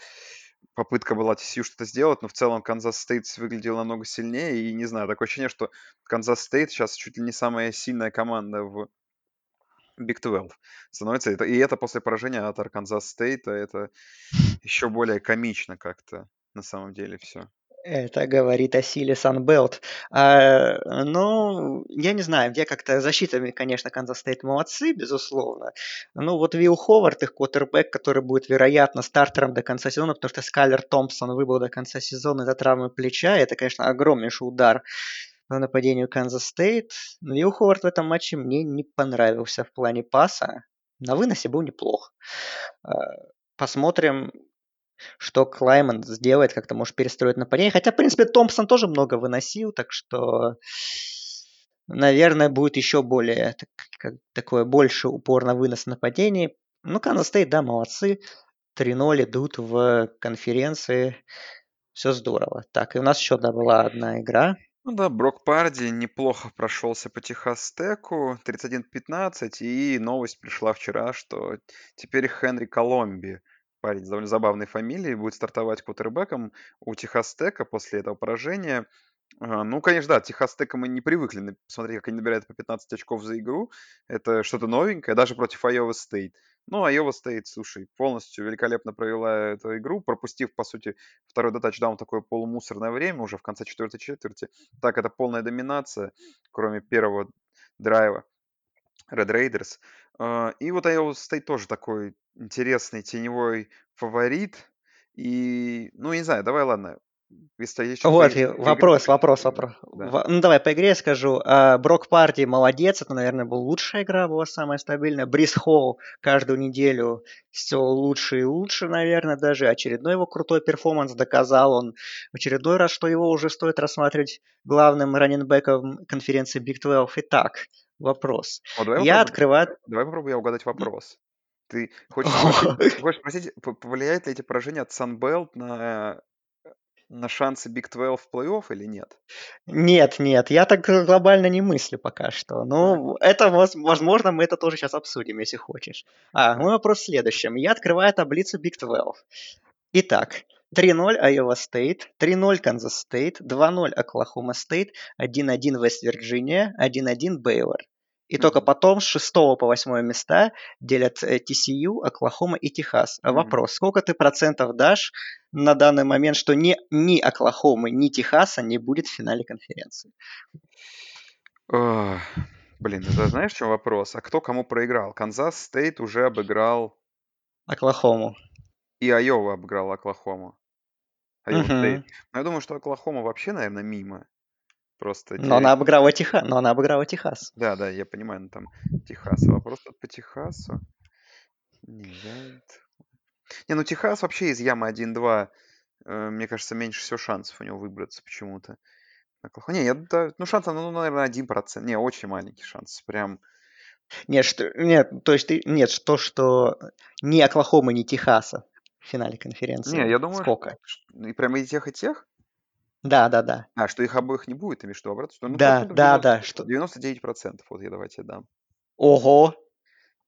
попытка была TCU что-то сделать, но в целом Канзас Стейт выглядел намного сильнее, и не знаю, такое ощущение, что Канзас Стейт сейчас чуть ли не самая сильная команда в Big 12 становится, и это после поражения от Арканзас Стейта, это еще более комично как-то на самом деле все. Это говорит о силе Sun Belt. А, ну, я не знаю, где как-то защитами, конечно, Канзас Стейт молодцы, безусловно. Ну, вот Вилл Ховард, их квотербек, который будет, вероятно, стартером до конца сезона, потому что Скайлер Томпсон выбыл до конца сезона из-за травмы плеча. Это, конечно, огромнейший удар по нападению Канзас Стейт. Но Вилл Ховард в этом матче мне не понравился в плане паса. На выносе был неплох. А, Посмотрим, что Клайман сделает, как-то может перестроить нападение. Хотя, в принципе, Томпсон тоже много выносил, так что, наверное, будет еще более так, как, такое больше упор на вынос нападений. Ну, Канзас Стейт, да, молодцы. 3-0 идут в конференции. Все здорово. Так, и у нас еще да, была одна игра. Ну да, Брок Парди неплохо прошелся по Техас Теку, 31-15, и новость пришла вчера, что теперь Хенри Коломби, парень с довольно забавной фамилией, будет стартовать квотербеком у Техас Тека после этого поражения. А, Ну, конечно, да, Техас Тека мы не привыкли смотреть, как они набирают по 15 очков за игру. Это что-то новенькое, даже против Айова Стейт. Ну, Айова Стейт, слушай, полностью великолепно провела эту игру, пропустив, по сути, второй тачдаун в такое полумусорное время уже в конце четвертой четверти. Так, это полная доминация, кроме первого драйва Red Raiders. А, И вот Iowa State тоже такой интересный теневой фаворит. И, ну, не знаю, давай, ладно. Если есть что Вот, игре, вопрос, так, вопрос, вопрос. да. Ну, давай по игре я скажу. А, Брок Парти молодец, это, наверное, была лучшая игра, была самая стабильная. Брис Холл каждую неделю все лучше и лучше, наверное, даже. Очередной его крутой перформанс доказал он в очередной раз, что его уже стоит рассматривать главным раненбеком конференции Big 12. Итак, вопрос. Вот давай Я попробуем, открываю... давай попробую я угадать вопрос. Ты хочешь спросить, хочешь спросить, повлияет ли эти поражения от Sunbelt на, на шансы Big 12 в плей-офф или нет? Нет, нет, я так глобально не мыслю пока что. Так. Ну, это, воз- возможно, мы это тоже сейчас обсудим, если хочешь. А, мой вопрос в следующем. Я открываю таблицу Big 12. Итак, 3-0 Iowa State, 3-0 Kansas State, 2-0 Oklahoma State, 1-1 West Virginia, 1-1 Baylor. И только потом с 6 по 8 места делят э, TCU, Оклахома и Техас. А. Вопрос, сколько ты процентов дашь на данный момент, что ни, ни Оклахомы, ни Техаса не будет в финале конференции? Ох, Блин, это знаешь, в чем вопрос? А кто кому проиграл? Канзас Стейт уже обыграл, Оклахому. и Айова обыграл Оклахому. Айова Стейт. Мгм. Но я думаю, что Оклахома вообще, наверное, мимо. Просто Но она обыграла Техас. Но она обыграла Техас. Да, да, я понимаю, ну там Техас. А вопрос по Техасу. Не, я... Не, ну Техас вообще из ямы 1-2, э, мне кажется, меньше всего шансов у него выбраться почему-то. Не, я да, ну, шанс, ну, наверное, 1 Не, очень маленький шанс. Прям Нет, что нет, то есть ты нет, то, что ни Оклахомы, ни Техаса в финале Не, конференции. я думаю, Сколько? ш и прямо и тех, и тех? Да-да-да. А, что их обоих не будет, в виду обратную сторону? Ну, Да, процентов 90 да-да, что 99 Вот я давай те дам. Ого!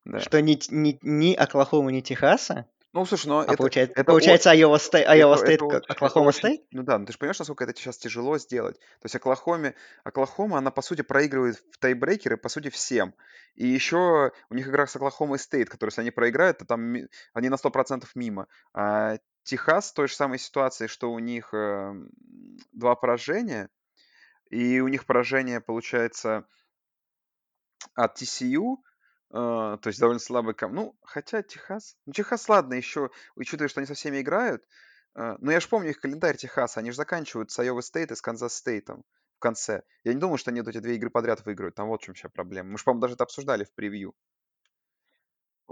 Да. Что ни ни ни Оклахомы, ни Техаса? Ну, слушай, но А это получается это получается Айова Стей Айова Стейт, оч это Оклахома очень Стейт? ну да, ну ты же понимаешь, насколько это сейчас тяжело сделать. То есть Оклахоме Оклахома, она, по сути, проигрывает в тайбрейкеры, по сути, всем. И еще у них игра с Оклахомой Стейт, которую, если они проиграют, то там они на 100 мимо. А Техас в той же самой ситуации, что у них, эм, 2 поражения, и у них поражение получается от TCU, а, то есть довольно слабый ком ну, хотя Техас ну, Техас, ладно, еще, учитывая, что они со всеми играют. А, но я ж помню их календарь Техаса. Они же заканчивают с Айова Стейт и с Канзас Стейтом в конце. Я не думаю, что они вот эти 2 игры подряд выиграют. Там вот в чём вся проблема. Мы ж, по-моему, даже это обсуждали в превью.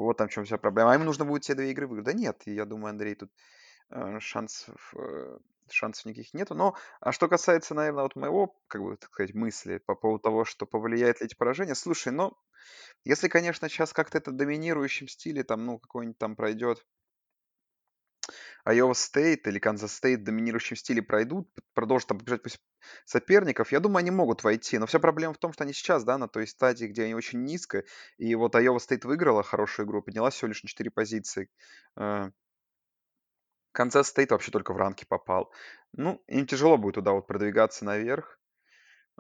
Вот там в чём вся проблема. А им нужно будет все 2 игры выиграть. Да нет, я думаю, Андрей, тут, а, шансов, э, шансов никаких нету. Но, а что касается, наверно, вот моего, как бы, так сказать, мысли по поводу того, что повлияет ли эти поражения. Слушай, ну, если, конечно, щас как-то это в доминирующем стиле, там, ну, какой-нибудь там пройдет Айова Стейт или Канзас Стейт в доминирующем стиле пройдут, продолжат там побеждать пусть соперников, я думаю, они могут войти. Но вся проблема в том, что они сейчас, да, на той стадии, где они очень низко. И вот Айова Стейт выиграла хорошую игру, поднялась всего лишь на 4 позиции. Канзас Стейт вообще только в ранки попал. Ну, им тяжело будет туда вот продвигаться наверх.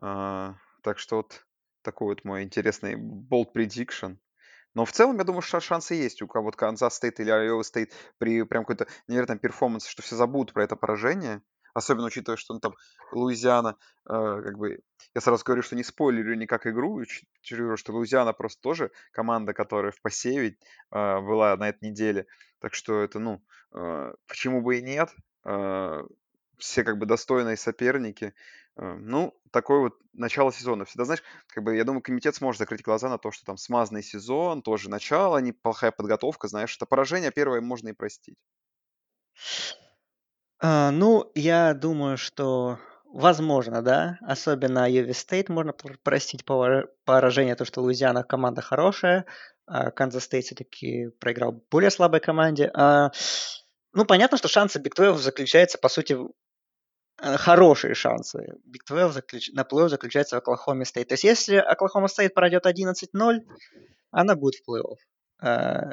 А, так что вот такой вот мой интересный bold prediction. Но в целом, я думаю, ша шансы есть у кого-то Канзас Стейт или Айова Стейт при прям какой-то невероятном перформансе, что все забудут про это поражение. Особенно учитывая, что, ну, там Луизиана, а, как бы я сразу говорю, что не спойлерю никак игру, учитывая, что Луизиана просто тоже команда, которая в посеве, а, была на этой неделе. Так что это, ну, а, почему бы и нет? А, все как бы достойные соперники. А, ну, такое вот начало сезона. Всегда, знаешь, как бы я думаю, комитет сможет закрыть глаза на то, что там смазанный сезон, тоже начало, неплохая подготовка, знаешь, это поражение первое можно и простить. А, ну, я думаю, что возможно, да. Особенно Айове Стейт можно пр простить поражение, то, что Луизиана команда хорошая, а Канзас Стейт все-таки проиграл более слабой команде. А, ну, понятно, что шансы 12 заключаются, по сути, э, хорошие шансы 12 заключ на плей-офф заключаются в Оклахоме Стейт. То есть если Оклахома Стейт пройдет 11-0, она будет в плей-офф. А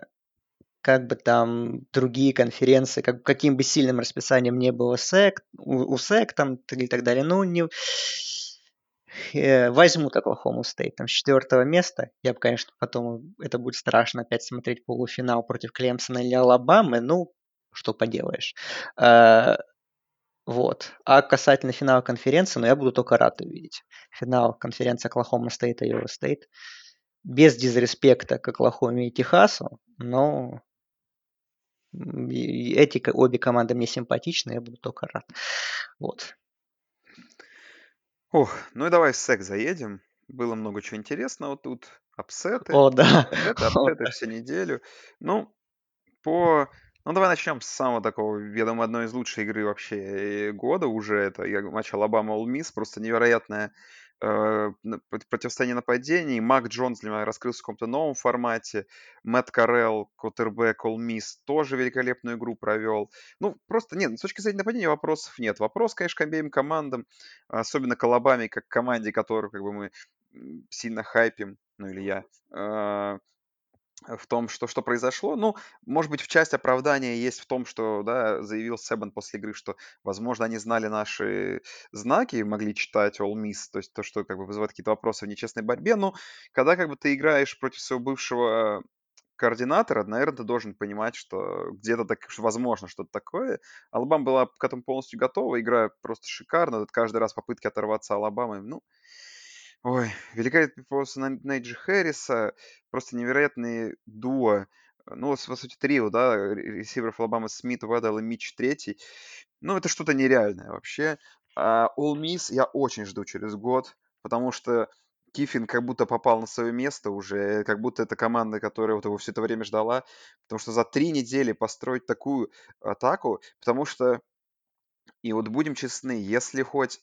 как бы там другие конференции, как, каким бы сильным расписанием не было SEC, у, у SEC там и так далее, ну, не, э, возьмут Оклахому Стейт там с четвертого места. Я бы, конечно, потом, это будет страшно опять смотреть полуфинал против Клемсона или Алабамы, ну, что поделаешь. Вот. А касательно финала конференции, ну, я буду только рад увидеть. Финал конференции Оклахома Стейт и Айова Стейт. Без disrespect а к Оклахоме и Техасу, но эти обе команды мне симпатичны, я буду только рад. Вот. Ох, ну и давай в SEC заедем. Было много чего интересного тут. Апсеты, О, да. апсеты, О, апсеты да. всю неделю. Ну, по... Ну, давай начнем с самого такого, я думаю, одной из лучших игры вообще года уже. Это я- матч Алабама Ole Miss. Просто невероятная э, противостояние нападений. Мак Джонс для меня раскрылся в каком-то новом формате. Мэтт Карелл, Коттербек, All Miss, тоже великолепную игру провел. Ну, просто нет, с точки зрения нападения вопросов нет. Вопрос, конечно, к обеим командам, особенно к Алабаме, как команде, которую как бы мы сильно хайпим, ну или я, а, в том, что, что произошло. Ну, может быть, в часть оправдания есть в том, что, да, заявил Себан после игры, что, возможно, они знали наши знаки, могли читать All Miss, то есть то, что как бы вызывает какие-то вопросы в нечестной борьбе. Но когда как бы ты играешь против своего бывшего координатора, наверное, ты должен понимать, что где-то так возможно что-то такое. Алабама была к этому полностью готова, игра просто шикарно. Тут каждый раз попытки оторваться Алабамой, ну, Ой, великолепный просто Най Найджи Хэрриса, просто невероятные дуо. Ну, по сути, трио, да, ре ресиверов Алабамы Смит, Уэддл и Митч третий. Ну, это что-то нереальное вообще. А Ole Miss я очень жду через год, потому что Киффин как будто попал на свое место уже, как будто это команда, которая вот его все это время ждала. Потому что за 3 недели построить такую атаку, потому что и вот будем честны, если хоть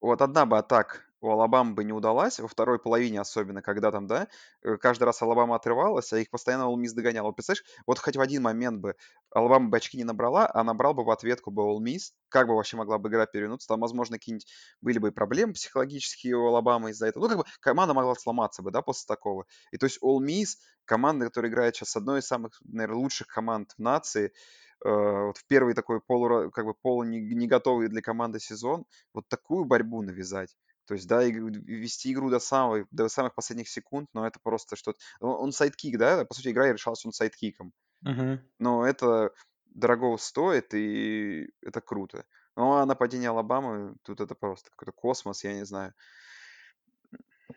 вот одна бы атака у Алабамы бы не удалась, во второй половине особенно, когда там, да, э, каждый раз Алабама отрывалась, а их постоянно Ole Miss догонял. Вот представляешь, вот хоть в один момент бы Алабама бы очки не набрала, а набрал бы в ответку бы Ole Miss, как бы вообще могла бы игра перевернуться, там, возможно, какие-нибудь были бы и проблемы психологические у Алабамы из-за этого. Ну, как бы команда могла сломаться бы, да, после такого. И то есть Ole Miss, команда, которая играет сейчас с одной из самых, наверное, лучших команд в нации, Э, вот в первый такой полу, как бы полу не, не готовый для команды сезон, вот такую борьбу навязать. То есть, да, и вести игру до, самого, до самых последних секунд, но это просто что-то... Он, onside kick, да, по сути, игра решалась onside kick ом. Мгм. Но это дорого стоит, и это круто. Ну, а нападение Алабамы, тут это просто какой-то космос, я не знаю.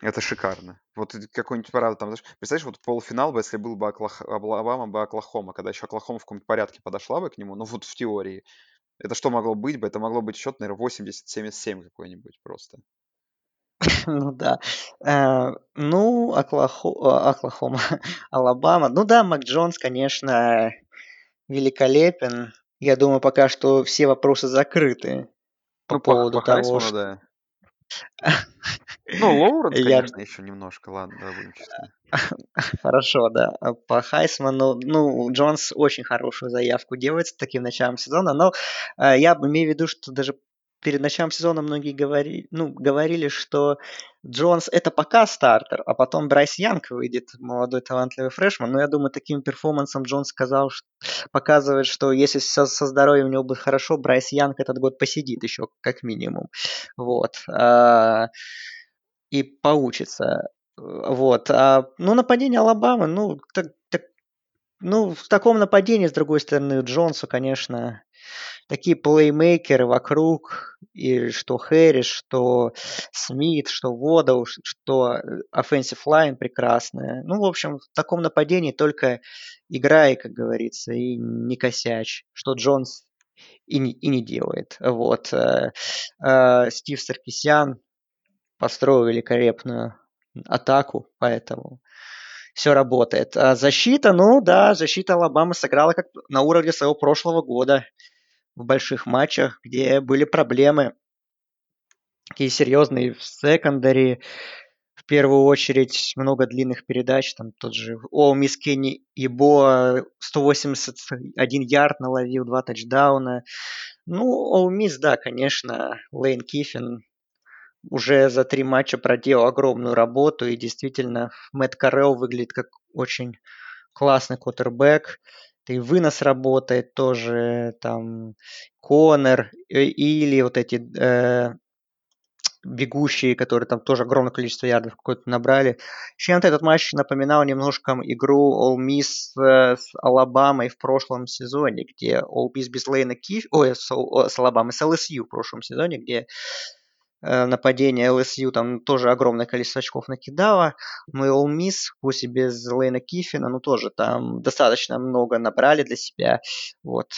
Это шикарно. Вот какой-нибудь, правда, там, знаешь, представляешь, вот полуфинал бы, если был бы Оклах... Алабама бы Оклахома, когда еще Оклахома в каком-то порядке подошла бы к нему, ну вот в теории. Это что могло быть бы? Это могло быть счет, наверное, 80-77 какой-нибудь просто. Ну да. Э, ну, Оклахо... Оклахома, Алабама. Ну да, Мак Джонс, конечно, великолепен. Я думаю, пока что все вопросы закрыты по ну, поводу по, по того, что... что... Да. Ну, Лоуренс, Я... конечно, еще немножко, ладно, да, будем честны. Хорошо, да. По Хайсману, ну, Джонс очень хорошую заявку делает с таким началом сезона, но э, я имею в виду, что даже перед началом сезона многие говорили, ну, говорили, что Джонс это пока стартер, а потом Брайс Янг выйдет, молодой талантливый freshman. Но я думаю, таким перформансом Джонс сказал, что, показывает, что если со, со здоровьем у него будет хорошо, Брайс Янг этот год посидит еще как минимум. Вот. А, и поучится. Вот. А, ну, нападение Алабамы, ну, так, ну, в таком нападении, с другой стороны, Джонсу, конечно, такие плеймейкеры вокруг, и что Хэрис, что Смит, что Водоу, что offensive line прекрасная. Ну, в общем, в таком нападении только играй, как говорится, и не косячь, что Джонс и не, и не делает. Вот. Э, э, Стив Саркисян построил великолепную атаку, поэтому все работает. А защита, ну да, защита Алабамы сыграла как на уровне своего прошлого года в больших матчах, где были проблемы. Такие серьезные в секондаре. В первую очередь много длинных передач. Там тот же О, Мисс Кенни Ибо 181 ярд наловил, два тачдауна. Ну, О, Мисс, да, конечно, Лейн Киффин уже за три матча проделал огромную работу, и действительно Мэтт Карелл выглядит как очень классный квотербек. И вынос работает тоже, там, Конор, или вот эти э, бегущие, которые там тоже огромное количество ярдов какое-то набрали. Чем-то этот матч напоминал немножко игру All Miss э, с Алабамой в прошлом сезоне, где All Miss без Лейна Киф... Ой, с, с Алабамой, с LSU в прошлом сезоне, где Э, нападение LSU там тоже огромное количество очков накидало. Ну и All Miss, пусть и без Лейна Киффина, ну тоже там достаточно много набрали для себя. Вот.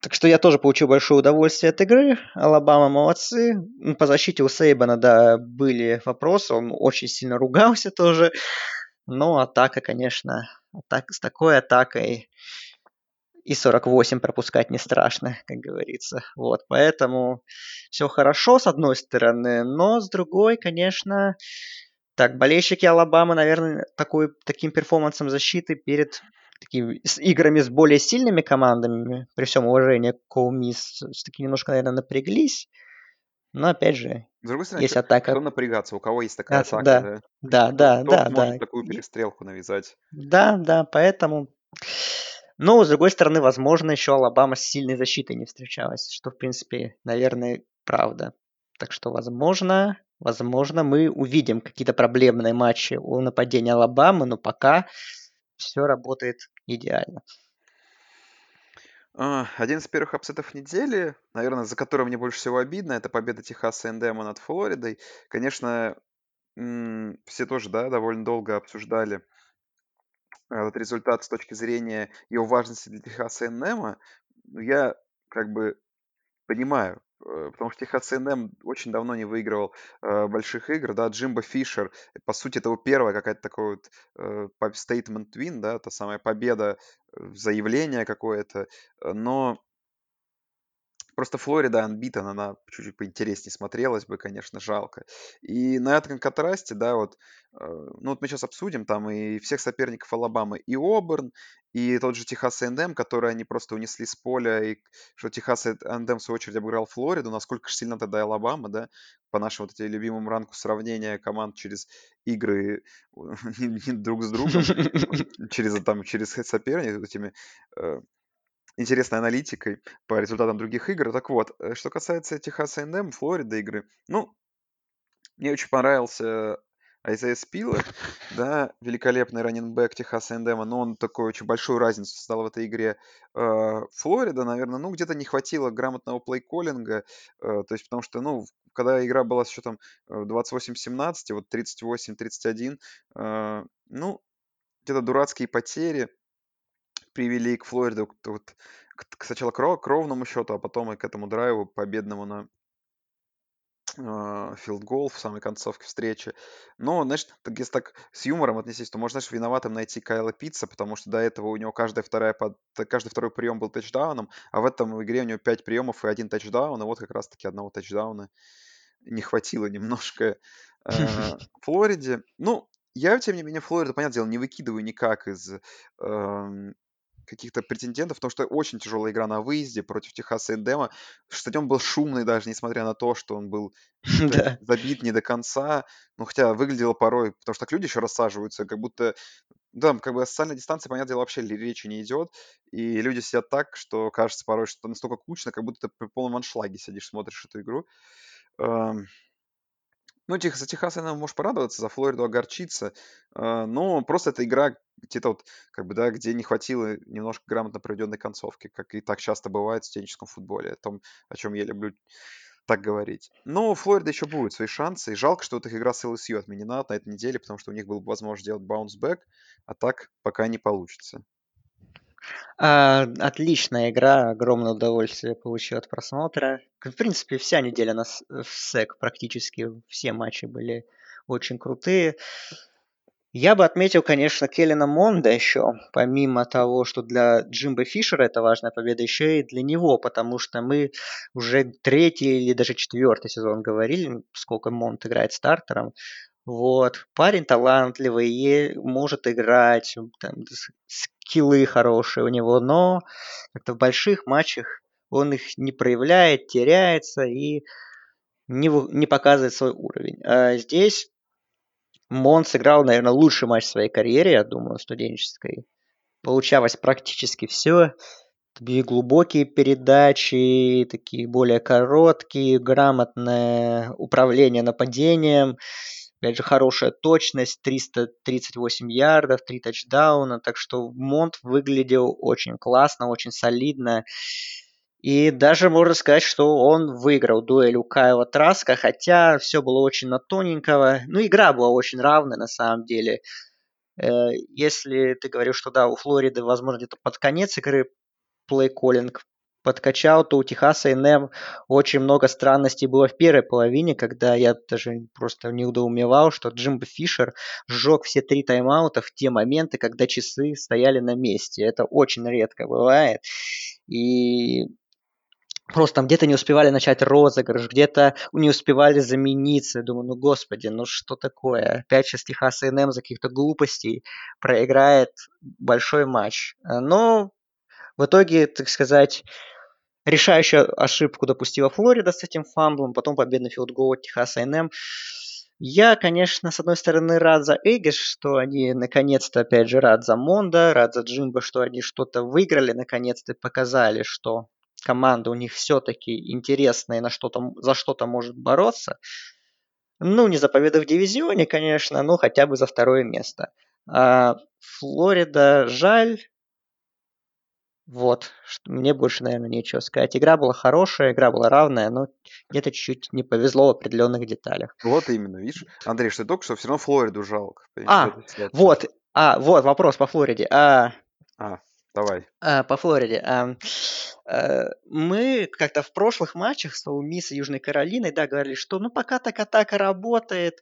Так что я тоже получил большое удовольствие от игры. Алабама молодцы. По защите у Сейбана, да, были вопросы. Он очень сильно ругался тоже. Но атака, конечно, атак, с такой атакой и 48 пропускать не страшно, как говорится. Вот, поэтому все хорошо с одной стороны, но с другой, конечно, так, болельщики Алабамы, наверное, такой, таким перформансом защиты перед такими с играми с более сильными командами, при всем уважении к Мисс, все-таки немножко, наверное, напряглись. Но опять же, с другой стороны, есть атака. Кто напрягаться? У кого есть такая а, атака, да? Да, да, кто, да, кто да, может да. такую перестрелку навязать? Да, да, поэтому но, с другой стороны, возможно, еще Алабама с сильной защитой не встречалась, что, в принципе, наверное, правда. Так что, возможно, возможно, мы увидим какие-то проблемные матчи у нападения Алабамы, но пока все работает идеально. А, один из первых апсетов недели, наверное, за который мне больше всего обидно, это победа Техаса Эндема над Флоридой. Конечно, все тоже, да, довольно долго обсуждали этот результат с точки зрения его важности для Техаса A&M, ну, я как бы понимаю, э, потому что Техас A&M очень давно не выигрывал э, больших игр, да, Джимбо Фишер, по сути, это его первая какая-то такой вот э, statement win, да, та самая победа, э, заявление какое-то, но Просто Флорида unbeaten, она чуть-чуть поинтереснее смотрелась бы, конечно, жалко. И на этом контрасте, да, вот, э, ну вот мы сейчас обсудим там и всех соперников Алабамы, и Оберн, и тот же Техас A&M, который они просто унесли с поля, и что Техас A&M в свою очередь обыграл Флориду, насколько же сильно тогда Алабама, да, по нашему вот эти любимому ранку сравнения команд через игры друг с другом, через там через соперников, этими э, интересной аналитикой по результатам других игр. Так вот, э, что касается Техаса A&M, Флорида игры, ну, мне очень понравился Айзея Спиллер, да, великолепный раненбэк Техаса A&M, но он такой очень большую разницу создал в этой игре. Э, Флорида, наверное, ну, где-то не хватило грамотного плей-коллинга, э, то есть потому что, ну, когда игра была с счетом 28-17, вот 38-31, ну, где-то дурацкие потери, привели к Флориде вот, к, сначала к ровному счету, а потом и к этому драйву победному на филдгол в самой концовке встречи. Но, знаешь, так, если так с юмором отнестись, то можно, знаешь, виноватым найти Кайла Питтса, потому что до этого у него каждая вторая, под... каждый второй прием был тачдауном, а в этом игре у него 5 приемов и один тачдаун, и вот как раз-таки одного тачдауна не хватило немножко э, Флориде. Ну, я, тем не менее, Флориду, понятное дело, не выкидываю никак из эм, каких-то претендентов, потому что очень тяжелая игра на выезде против Техаса Эндема. Стадион был шумный даже, несмотря на то, что он был Да. забит не до конца. Ну, хотя выглядело порой, потому что так люди еще рассаживаются, как будто... Да, как бы о социальной дистанции, понятное дело, вообще речи не идет. И люди сидят так, что кажется порой, что настолько кучно, как будто ты при полном аншлаге сидишь, смотришь эту игру. Ну, Тех- за Техас она может порадоваться, за Флориду огорчиться. А, но просто эта игра где-то вот, как бы, да, где не хватило немножко грамотно проведенной концовки, как и так часто бывает в студенческом футболе, о том, о чем я люблю так говорить. Но у Флориды еще будут свои шансы, и жалко, что вот их игра с LSU отменена на этой неделе, потому что у них был бы возможность сделать баунсбэк, а так пока не получится. А, отличная игра, огромное удовольствие получил от просмотра. В принципе, вся неделя на в СЭК практически все матчи были очень крутые. Я бы отметил, конечно, Келлина Монда еще, помимо того, что для Джимба Фишера это важная победа, еще и для него, потому что мы уже третий или даже четвертый сезон говорили, сколько Монд играет стартером. Вот. Парень талантливый, может играть, там, скиллы хорошие у него, но как-то в больших матчах он их не проявляет, теряется и не, не показывает свой уровень. А здесь Мон сыграл, наверное, лучший матч в своей карьере, я думаю, студенческой. Получалось практически все. Такие глубокие передачи, такие более короткие, грамотное управление нападением. Опять же, хорошая точность, 338 ярдов, 3 тачдауна. Так что Монт выглядел очень классно, очень солидно. И даже можно сказать, что он выиграл дуэль у Кайла Траска, хотя все было очень на тоненького. Ну, игра была очень равная на самом деле. Э, если ты говоришь, что да, у Флориды, возможно, где-то под конец игры плей-коллинг подкачал, то у Техаса НМ очень много странностей было в первой половине, когда я даже просто не удоумевал, что Джимбо Фишер сжег все три тайм-аута в те моменты, когда часы стояли на месте. Это очень редко бывает. И просто там где-то не успевали начать розыгрыш, где-то не успевали замениться. Думаю, ну господи, ну что такое? Опять сейчас Техас НМ за каких-то глупостей проиграет большой матч. Но в итоге, так сказать, решающую ошибку допустила Флорида с этим фамблом, потом победный филдгол от Техаса A&M. Я, конечно, с одной стороны рад за Aggies, что они наконец-то, опять же, рад за Монда, рад за Джимбо, что они что-то выиграли, наконец-то показали, что команда у них все-таки интересная и на что-то, за что-то может бороться. Ну, не за победу в дивизионе, конечно, но хотя бы за второе место. А Флорида жаль, вот, мне больше, наверное, нечего сказать. Игра была хорошая, игра была равная, но где-то чуть-чуть не повезло в определенных деталях. Вот именно, видишь, Андрей, что ты только что все равно Флориду жалко. А, вот, а, вот вопрос по Флориде. А, а давай. А, по Флориде. А, а, мы как-то в прошлых матчах с Мисс и Южной Каролиной, да, говорили, что ну пока так атака работает,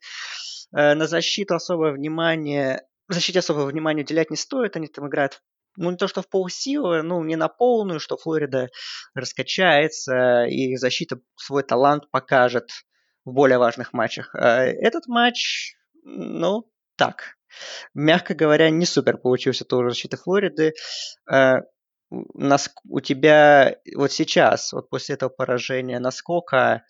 э, на защиту особое внимание, защите особого внимания уделять не стоит, они там играют ну, не то, что в полсилы, ну, не на полную, что Флорида раскачается и защита свой талант покажет в более важных матчах. А этот матч, ну, так, мягко говоря, не супер получился тоже защита Флориды. А, у тебя вот сейчас, вот после этого поражения, насколько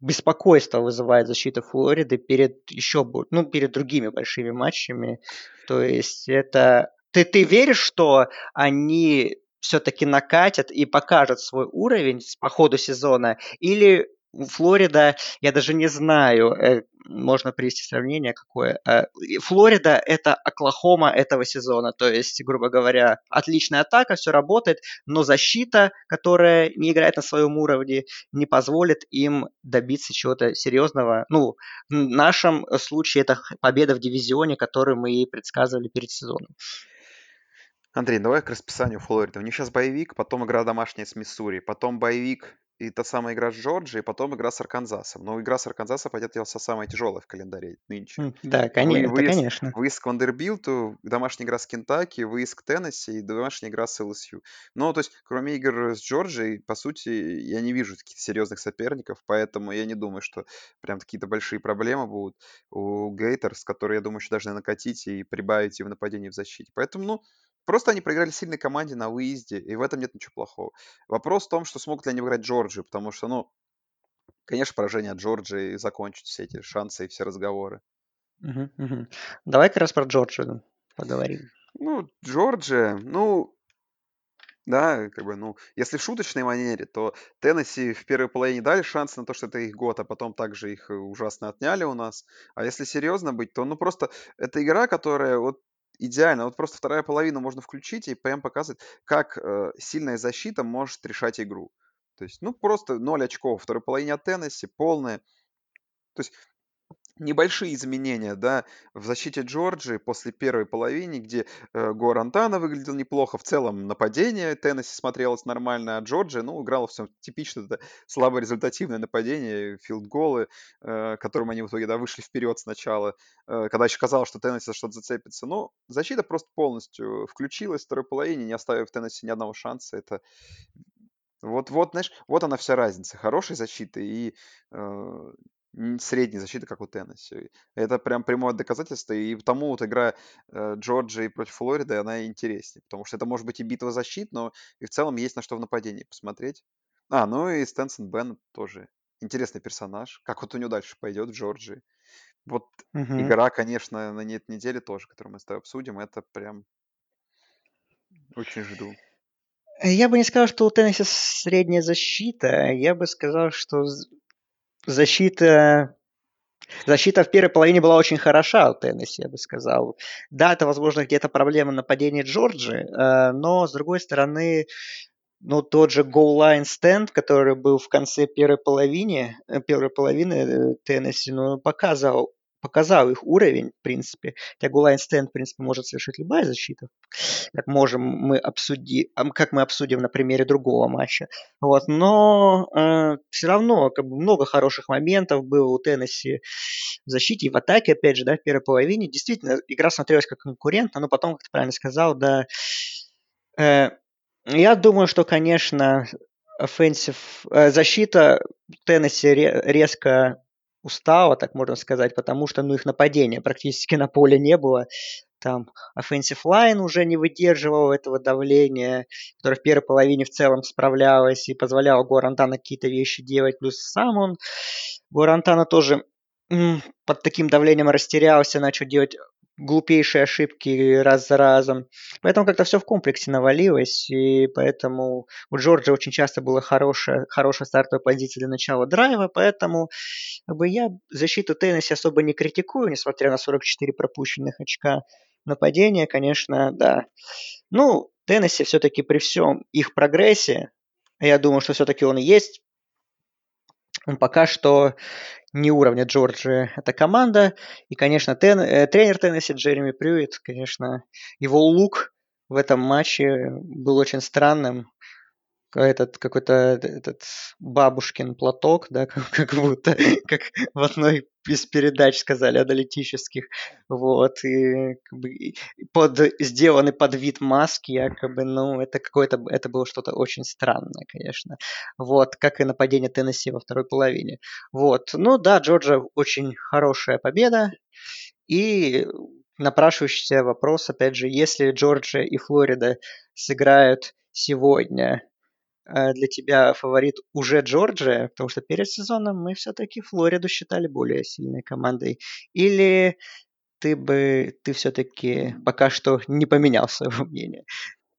беспокойство вызывает защита Флориды перед еще ну, перед другими большими матчами. То есть это ты, ты веришь, что они все-таки накатят и покажут свой уровень по ходу сезона? Или Флорида, я даже не знаю, э, можно привести сравнение какое. Э, Флорида – это Оклахома этого сезона, то есть, грубо говоря, отличная атака, все работает, но защита, которая не играет на своем уровне, не позволит им добиться чего-то серьезного. Ну, в нашем случае это победа в дивизионе, которую мы и предсказывали перед сезоном. Андрей, давай к расписанию Флориды. У них сейчас боевик, потом игра домашняя с Миссури, потом боевик и та самая игра с Джорджией, потом игра с Арканзасом. Но игра с Арканзасом, пойдет со самая тяжелая в календаре нынче. Да, конечно, выезд, конечно. Выезд к Вандербилту, домашняя игра с Кентаки, выезд к Теннесси и домашняя игра с ЛСЮ. Ну, то есть, кроме игр с Джорджией, по сути, я не вижу каких-то серьезных соперников, поэтому я не думаю, что прям какие-то большие проблемы будут у Гейтерс, которые, я думаю, еще должны накатить и прибавить и в нападении, и в защите. Поэтому, ну, Просто они проиграли сильной команде на выезде, и в этом нет ничего плохого. Вопрос в том, что смогут ли они выиграть Джорджию, потому что, ну, конечно, поражение от Джорджии закончит все эти шансы и все разговоры. Угу, угу. Давай как раз про Джорджию поговорим. Ну, Джорджия, ну, да, как бы, ну, если в шуточной манере, то Теннесси в первой половине дали шанс на то, что это их год, а потом также их ужасно отняли у нас. А если серьезно быть, то, ну, просто это игра, которая вот идеально. Вот просто вторая половина можно включить и прям показывать, как э, сильная защита может решать игру. То есть, ну, просто 0 очков. Второй половине от Теннесси полная. То есть небольшие изменения, да, в защите Джорджии после первой половины, где э, Гуарантана выглядел неплохо, в целом нападение Теннесси смотрелось нормально, а Джорджия, ну, играла все типично, это слаборезультативное нападение, филдголы, э, которым они в итоге, да, вышли вперед сначала, э, когда еще казалось, что Теннесси что-то зацепится, но защита просто полностью включилась в второй половине, не оставив Теннесси ни одного шанса, это вот, вот, знаешь, вот она вся разница. Хорошей защиты и э, средней защиты, как у Теннесси. Это прям прямое доказательство, и потому вот игра э, Джорджии против Флориды, она интереснее, потому что это может быть и битва защит, но и в целом есть на что в нападении посмотреть. А, ну и Стэнсон Бен тоже интересный персонаж. Как вот у него дальше пойдет в Джорджии. Вот угу. игра, конечно, на нет неделе тоже, которую мы с тобой обсудим, это прям очень жду. Я бы не сказал, что у Теннесси средняя защита. Я бы сказал, что защита Защита в первой половине была очень хороша у Теннесси, я бы сказал. Да, это, возможно, где-то проблема нападения Джорджи, э, но, с другой стороны, ну, тот же goal line stand, который был в конце первой половины, э, первой половины э, Теннесси, ну, показывал показал их уровень, в принципе. Хотя голайн стенд, в принципе, может совершить любая защита, как можем мы обсудить, как мы обсудим на примере другого матча. Вот, но э, все равно как бы много хороших моментов было у Теннесси в защите и в атаке, опять же, да, в первой половине. Действительно, игра смотрелась как конкурентно, но потом, как ты правильно сказал, да, э, я думаю, что, конечно, offensive, э, защита Теннесси резко устала, так можно сказать, потому что ну, их нападения практически на поле не было. Там offensive line уже не выдерживал этого давления, которое в первой половине в целом справлялось и позволяло Гуарантана какие-то вещи делать. Плюс сам он, Гуарантана тоже под таким давлением растерялся, начал делать глупейшие ошибки раз за разом. Поэтому как-то все в комплексе навалилось, и поэтому у Джорджа очень часто была хорошая, хорошая стартовая позиция для начала драйва, поэтому как бы, я защиту Теннесси особо не критикую, несмотря на 44 пропущенных очка. Нападение, конечно, да. Ну, Теннесси все-таки при всем их прогрессе, я думаю, что все-таки он и есть, пока что не уровня Джорджи эта команда. И, конечно, тен, э, тренер Теннесси Джереми Прюит, конечно, его лук в этом матче был очень странным. Этот какой-то этот бабушкин платок, да, как, будто, как в одной из передач сказали, аналитических, вот, и, как бы, под, сделаны под вид маски, якобы, ну, это какое-то, это было что-то очень странное, конечно, вот, как и нападение Теннесси во второй половине, вот, ну, да, Джорджа очень хорошая победа, и напрашивающийся вопрос, опять же, если Джорджия и Флорида сыграют сегодня, э, для тебя фаворит уже Джорджия, потому что перед сезоном мы все-таки Флориду считали более сильной командой, или ты бы, ты все-таки пока что не поменял своего мнения?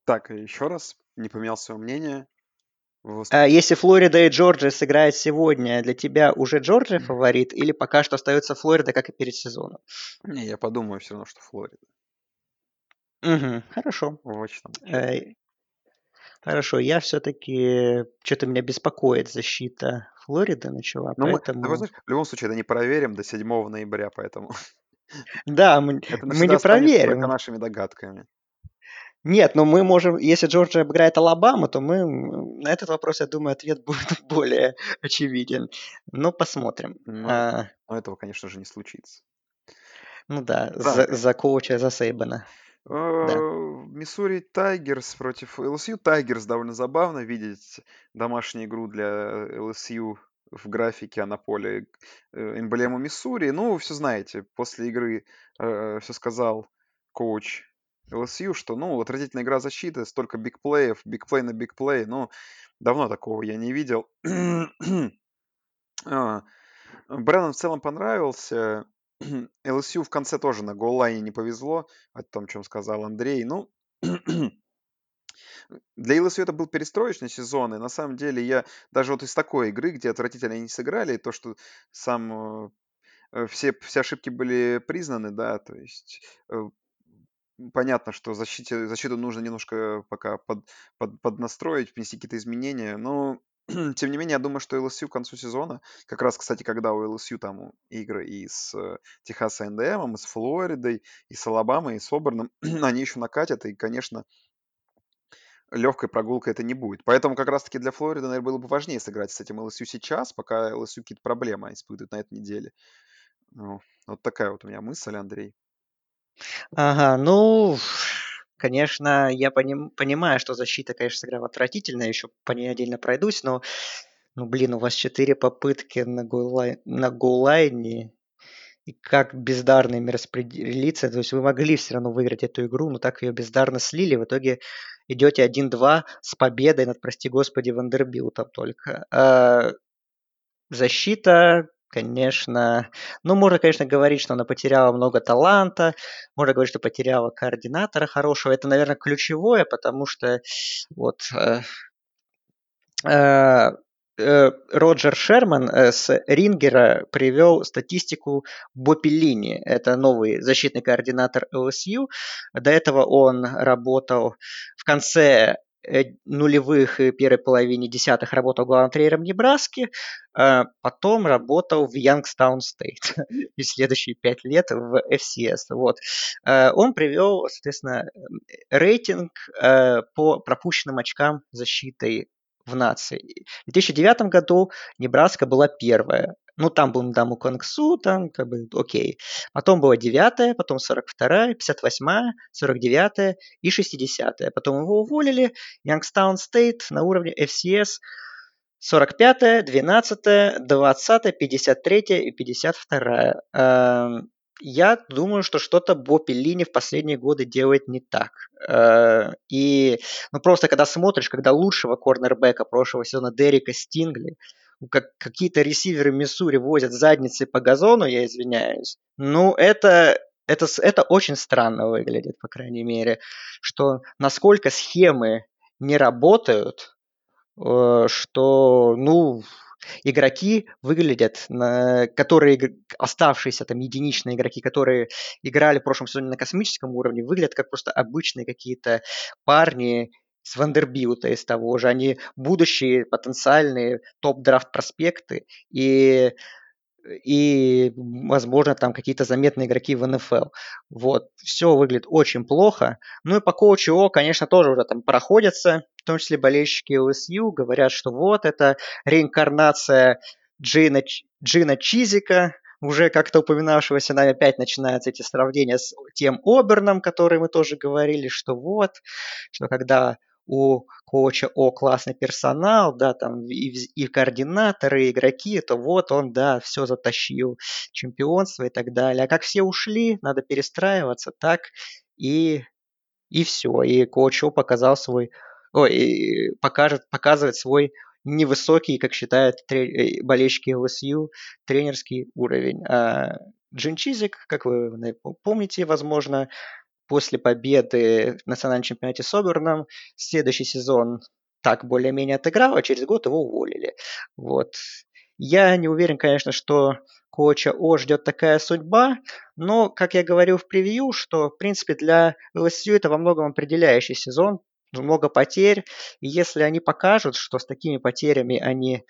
Так, еще раз, не поменял свое мнение. А если Флорида и Джорджия сыграют сегодня, для тебя уже Джорджия фаворит или пока что остается Флорида, как и перед сезоном? Не, я подумаю все равно, что Флорида. Угу, хорошо. Очень. Э, хорошо, я все-таки что-то меня беспокоит защита Флориды начала, ну, поэтому... Мы, знаешь, в любом случае, это не проверим до 7 ноября, поэтому... Да, мы, это мы не проверим. только нашими догадками. Нет, но мы можем, если Джорджия обыграет Алабаму, то мы на этот вопрос, я думаю, ответ будет более очевиден. Но посмотрим. Но, а, но этого, конечно же, не случится. Ну да, да. За, за коуча, за Сейбана. Да. Миссури Тайгерс против ЛСЮ. Тайгерс довольно забавно видеть домашнюю игру для ЛСЮ в графике, а на поле э, эмблему Миссури. Ну, все знаете, после игры э, все сказал коуч LSU, что, ну, отвратительная игра защиты, столько бигплеев, бигплей на бигплей, ну, давно такого я не видел. а, Брэннон в целом понравился. LSU в конце тоже на голлайне не повезло, о том, чем сказал Андрей. Ну, для LSU это был перестроечный сезон, и на самом деле я даже вот из такой игры, где отвратительно они не сыграли, то, что сам э, все, все ошибки были признаны, да, то есть э, понятно, что защите, защиту нужно немножко пока под, под, поднастроить, внести какие-то изменения, но тем не менее, я думаю, что LSU к концу сезона, как раз, кстати, когда у LSU там игры и с э, Техаса НДМ, и с Флоридой, и с Алабамой, и с Оберном, они еще накатят, и, конечно, легкой прогулкой это не будет. Поэтому как раз-таки для Флориды, наверное, было бы важнее сыграть с этим LSU сейчас, пока LSU какие-то проблемы испытывают на этой неделе. Ну, вот такая вот у меня мысль, Андрей. Ага, ну, конечно, я поним, понимаю, что защита, конечно, сыграла отвратительно, еще по ней отдельно пройдусь, но, ну, блин, у вас четыре попытки на, голлай, на и как бездарно ими распределиться, то есть вы могли все равно выиграть эту игру, но так ее бездарно слили, в итоге идете 1-2 с победой над, прости господи, Вандербилтом только. А защита конечно, ну, можно, конечно, говорить, что она потеряла много таланта, можно говорить, что потеряла координатора хорошего. Это, наверное, ключевое, потому что вот э, э, э Роджер Шерман э, с Рингера привел статистику Бопеллини. Это новый защитный координатор ЛСЮ. До этого он работал в конце нулевых и первой половине десятых работал главным тренером Небраски, а потом работал в Янгстаун Стейт и следующие пять лет в FCS. Вот. Э, он привел, соответственно, рейтинг э, по пропущенным очкам защитой в нации. В 2009 году Небраска была первая. Ну, там был Ндамукон Су, там как бы окей. Потом была 9 потом 42 58 49 и 60 Потом его уволили. Янгстаун Стейт на уровне FCS 45 12 20 53 и 52 я думаю, что что-то Бо Пелини в последние годы делает не так. Э, и ну, просто когда смотришь, когда лучшего корнербека прошлого сезона Дерека Стингли, как какие-то ресиверы Миссури возят задницы по газону, я извиняюсь, ну это, это, это очень странно выглядит, по крайней мере, что насколько схемы не работают, э, что, ну, игроки выглядят, которые оставшиеся там единичные игроки, которые играли в прошлом сезоне на космическом уровне, выглядят как просто обычные какие-то парни с Вандербилта из того же. Они будущие потенциальные топ-драфт проспекты. И и, возможно, там какие-то заметные игроки в НФЛ. Вот, все выглядит очень плохо. Ну и по коучу конечно, тоже уже там проходятся, в том числе болельщики ЛСЮ, говорят, что вот это реинкарнация Джина, Джина Чизика, уже как-то упоминавшегося нами опять начинаются эти сравнения с тем Оберном, который мы тоже говорили, что вот, что когда у коуча О классный персонал, да, там и, и координаторы, и игроки, то вот он, да, все затащил, чемпионство и так далее. А как все ушли, надо перестраиваться, так и, и все. И коуч О показал свой, ой, покажет, показывает свой невысокий, как считают э, болельщики ЛСЮ, тренерский уровень. А Джин Чизик, как вы помните, возможно, после победы в национальном чемпионате с Оберном следующий сезон так более-менее отыграл, а через год его уволили. Вот. Я не уверен, конечно, что коуча О ждет такая судьба, но, как я говорил в превью, что, в принципе, для ЛСЮ это во многом определяющий сезон, много потерь, и если они покажут, что с такими потерями они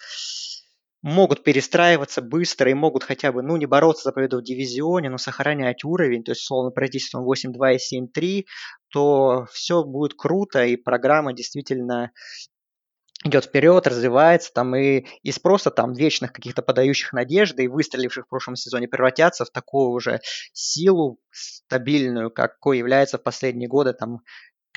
могут перестраиваться быстро и могут хотя бы, ну, не бороться за победу в дивизионе, но сохранять уровень, то есть, условно, пройти сезон 8-2 и 7-3, то все будет круто, и программа действительно идет вперед, развивается, там и из просто там вечных каких-то подающих надежды и выстреливших в прошлом сезоне превратятся в такую уже силу стабильную, какой является в последние годы там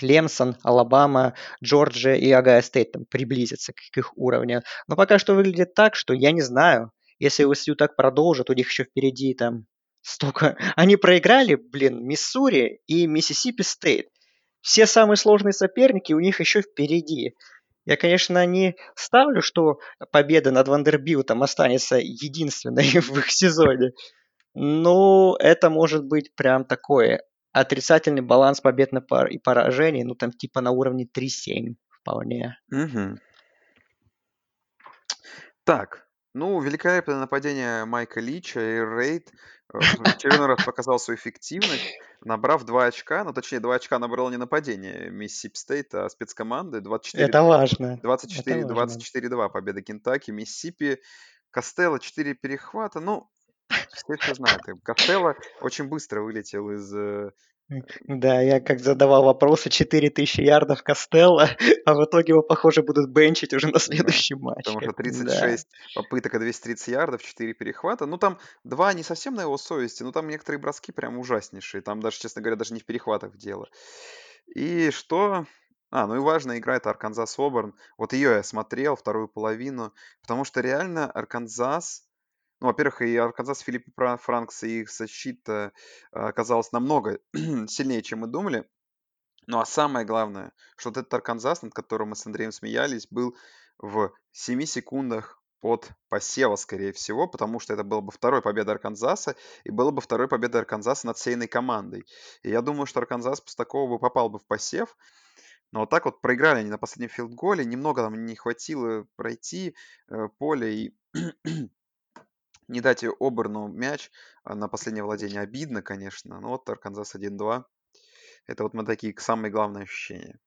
Клемсон, Алабама, Джорджия и Огайо Стейт там приблизятся к их уровню. Но пока что выглядит так, что я не знаю. Если ЛСЮ так продолжит, у них еще впереди там столько... Они проиграли, блин, Миссури и Миссисипи Стейт. Все самые сложные соперники у них еще впереди. Я, конечно, не ставлю, что победа над Вандербилтом останется единственной в их сезоне. Но это может быть прям такое отрицательный баланс побед и поражений, ну там типа на уровне 3-7 вполне. Угу. Так, ну, великолепное нападение Майка Лича и Рейд э, в очередной раз показал свою эффективность, набрав 2 очка, ну, точнее, 2 очка набрало не нападение Миссисипи Стейт, а спецкоманды. 24, Это важно. 24, 24-2 победа Кентаки, Миссисипи, Костелло 4 перехвата. Ну, все все знают. Костелло очень быстро вылетел из... Э, да, я как задавал вопросы, 4000 ярдов Костелло, а в итоге его, похоже, будут бенчить уже на следующем матче. Потому что 36 да. попыток, 230 ярдов, 4 перехвата. Ну, там два не совсем на его совести, но там некоторые броски прям ужаснейшие. Там даже, честно говоря, даже не в перехватах дело. И что... А, ну и важная игра это Арканзас Оберн. Вот ее я смотрел, вторую половину, потому что реально Арканзас ну, во-первых, и Арканзас Филиппа Франкса и их защита а, оказалась намного сильнее, чем мы думали. Ну а самое главное, что вот этот Арканзас, над которым мы с Андреем смеялись, был в 7 секундах от посева, скорее всего, потому что это была бы второй победа Арканзаса, и была бы второй победа Арканзаса над сеяной командой. И я думаю, что Арканзас после такого бы попал бы в посев, но вот так вот проиграли они на последнем филдголе, немного там не хватило пройти э, поле, и не дать Оберну мяч а, на последнее владение обидно, конечно. Но вот Арканзас 1-2. Это вот мы такие самые главные ощущения.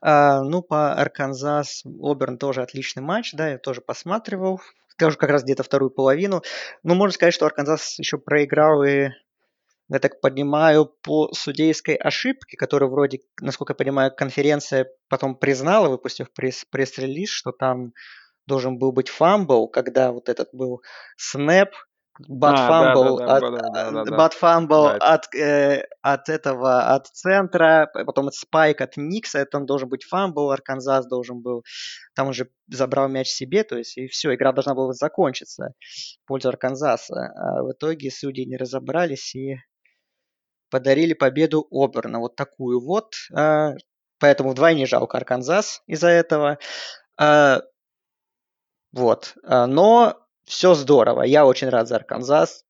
А, ну, по Арканзас Оберн тоже отличный матч, да, я тоже посматривал. Тоже как раз где-то вторую половину. Ну, можно сказать, что Арканзас еще проиграл и, я так понимаю, по судейской ошибке, которую вроде, насколько я понимаю, конференция потом признала, выпустив пресс- пресс-релиз, что там должен был быть фамбл, когда вот этот был снэп, butt fumble butt fumble от, э, от этого, от центра, потом спайк от Никса, это должен быть фамбл, Арканзас должен был, там уже забрал мяч себе, то есть и все, игра должна была закончиться в пользу Арканзаса. А в итоге судьи не разобрались и подарили победу Оберна, вот такую вот. А, поэтому вдвойне жалко Арканзас из-за этого. Вот. А, но все здорово. Я очень рад за Арканзас.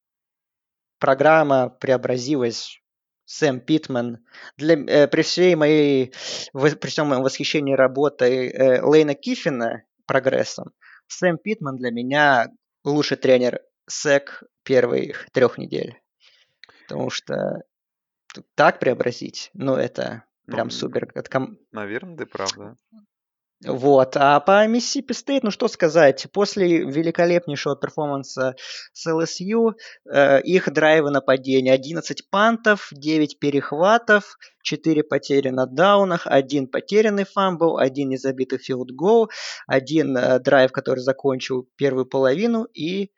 Программа преобразилась. Сэм Питман. Для, э, при всей моей, при всем моем восхищении работой э, Лейна Киффина прогрессом, Сэм Питман для меня лучший тренер СЭК первых трех недель. Потому что так преобразить, ну это прям ну, супер. Это Наверное, ты прав, да. Вот. А по Миссисипи Стейт, ну что сказать, после великолепнейшего перформанса с ЛСЮ, э, их драйвы нападения 11 пантов, 9 перехватов, 4 потери на даунах, один потерянный фамбл, один незабитый филд гол, один э, драйв, который закончил первую половину и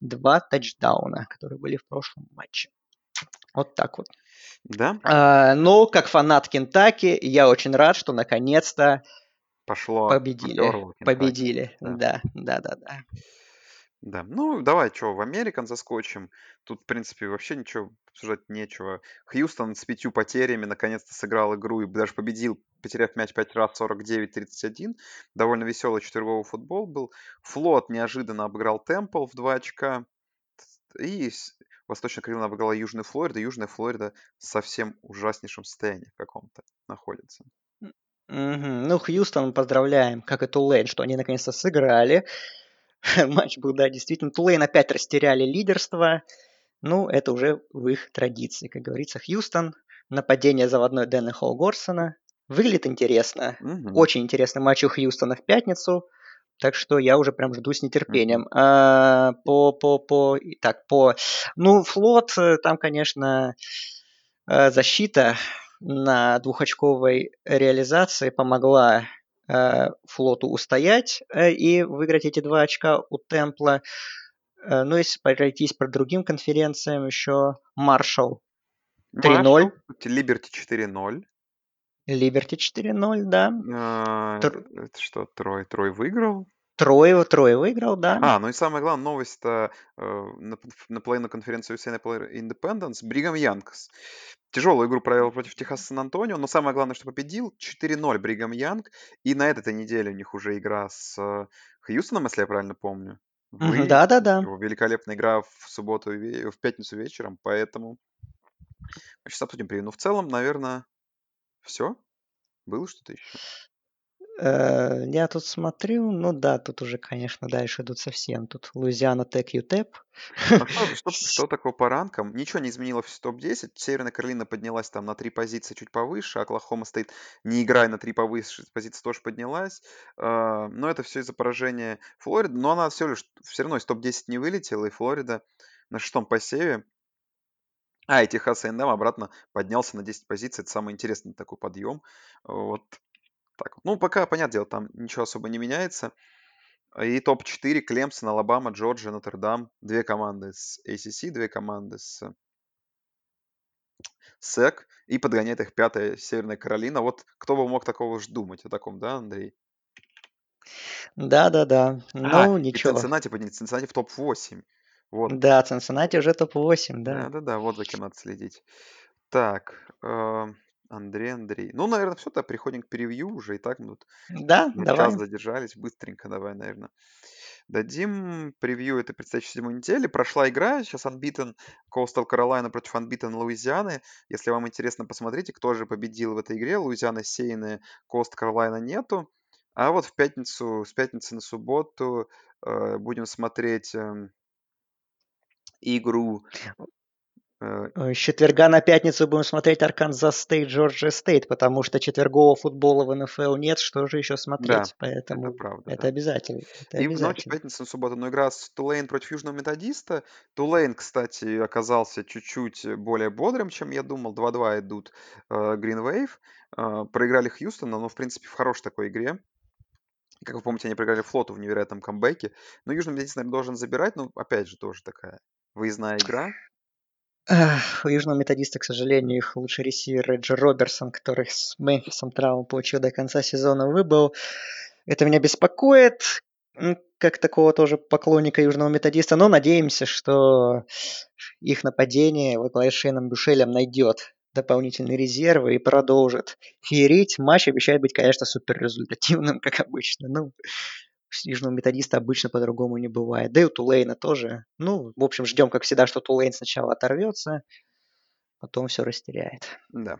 два тачдауна, которые были в прошлом матче. Вот так вот. Да? А, но как фанат Кентаки, я очень рад, что наконец-то Пошло. победили. Победили. Да. Да, да, да, да. Да, ну давай, что, в Американ заскочим. Тут, в принципе, вообще ничего обсуждать нечего. Хьюстон с пятью потерями наконец-то сыграл игру и даже победил, потеряв мяч пять раз 49-31. Довольно веселый четверговый футбол был. Флот неожиданно обыграл Темпл в два очка. И Восточная Каролина обыграла Южную Флориду. Южная Флорида в совсем ужаснейшем состоянии в каком-то находится. Мгм. Ну, Хьюстон, поздравляем, как и Тулейн, что они наконец-то сыграли. Матч был, да, действительно. Тулейн опять растеряли лидерство. Ну, это уже в их традиции, как говорится. Хьюстон, нападение заводной Дэна Холгорсона. Выглядит интересно. Мгм. Очень интересный матч у Хьюстона в пятницу. Так что я уже прям жду с нетерпением. А, по, по, по, так, по, ну, флот, э, там, конечно, э, защита на двухочковой реализации помогла э, флоту устоять э, и выиграть эти два очка у Темпла. Э, ну, если пройтись по другим конференциям, еще Маршалл 3:0. Маршалл, Либерти 4-0. Либерти 4-0, да. А, Тр- Это что, Трой? Трой выиграл? Трое, трое выиграл, да. А, ну и самая главная новость-то э, на, на половину конференции на Player Independence. Бригам Янгс. Тяжелую игру провел против Техаса Сан-Антонио, но самое главное, что победил 4-0 Бригам Янг. И на этой неделе у них уже игра с э, Хьюстоном, если я правильно помню. Мгм, Выезд. Да-да-да. Великолепная игра в субботу, в пятницу вечером, поэтому мы сейчас обсудим превью. Ну, в целом, наверное, все. Было что-то еще? Э, Я тут смотрю, ну да, тут уже, конечно, дальше идут совсем. Тут Луизиана Тек, ЮТЕП. А что, что, такое по ранкам? Ничего не изменилось в топ-10. Северная Каролина поднялась там на три позиции чуть повыше. Оклахома стоит, не играя на три повыше, позиции тоже поднялась. А, Но это все из-за поражения Флориды. Но она все лишь все равно из топ-10 не вылетела. И Флорида на шестом посеве. А, и Техас A&M обратно поднялся на 10 позиций. Это самый интересный такой подъем. Вот так. Ну, пока, понятное дело, там ничего особо не меняется. И топ-4 Клемсон, Алабама, Джорджия, Нотр-Дам. Две команды с ACC, две команды с СЭК. И подгоняет их пятая Северная Каролина. Вот кто бы мог такого ж думать о таком, да, Андрей? Да-да-да. А, Ну, и ничего. Цинциннати поднялись. Цинциннати в топ-8. Вот. Да, Цинциннати уже топ-8, да. Да-да-да, вот за кем надо следить. Так, э, Андрей, Андрей. Ну, наверное, все, тогда переходим к превью уже. И так мы тут Да, на давай. час задержались. Быстренько давай, наверное. Дадим превью этой предстоящей седьмой недели. Прошла игра, сейчас Unbeaten Coastal Carolina против Unbeaten Луизианы. Если вам интересно, посмотрите, кто же победил в этой игре. Луизиана сеянная, Coastal Carolina нету. А вот в пятницу, с пятницы на субботу э, будем смотреть игру э, Э, С четверга на пятницу будем смотреть Арканзас Стейт, Джорджия Стейт, потому что четвергового футбола в НФЛ нет, что же еще Да, смотреть, это поэтому правда, это да. обязательно, это И в ночь обязательно. пятницы на субботу, но игра с Тулейн против Южного Методиста. Тулейн, кстати, оказался чуть-чуть более бодрым, чем я думал. 2-2 идут э, Green Wave. Э, проиграли Хьюстона, но, в принципе, в хорошей такой игре. Как вы помните, они проиграли Флоту в невероятном камбэке. Но Южный Методист, наверное, должен забирать. Ну, опять же, тоже такая выездная игра. У Южного Методиста, к сожалению, их лучший ресивер Реджи Роберсон, который с Мемфисом травму получил до конца сезона, выбыл. Это меня беспокоит, как такого тоже поклонника Южного Методиста, но надеемся, что их нападение во главе с Шейном Бушелем найдет дополнительные резервы и продолжит феерить. Матч обещает быть, конечно, супер результативным, как обычно. Ну, Южного Методиста обычно по-другому не бывает. Да и у Тулейна тоже. Ну, в общем, ждем, как всегда, что Тулейн сначала оторвется, потом все растеряет. Да.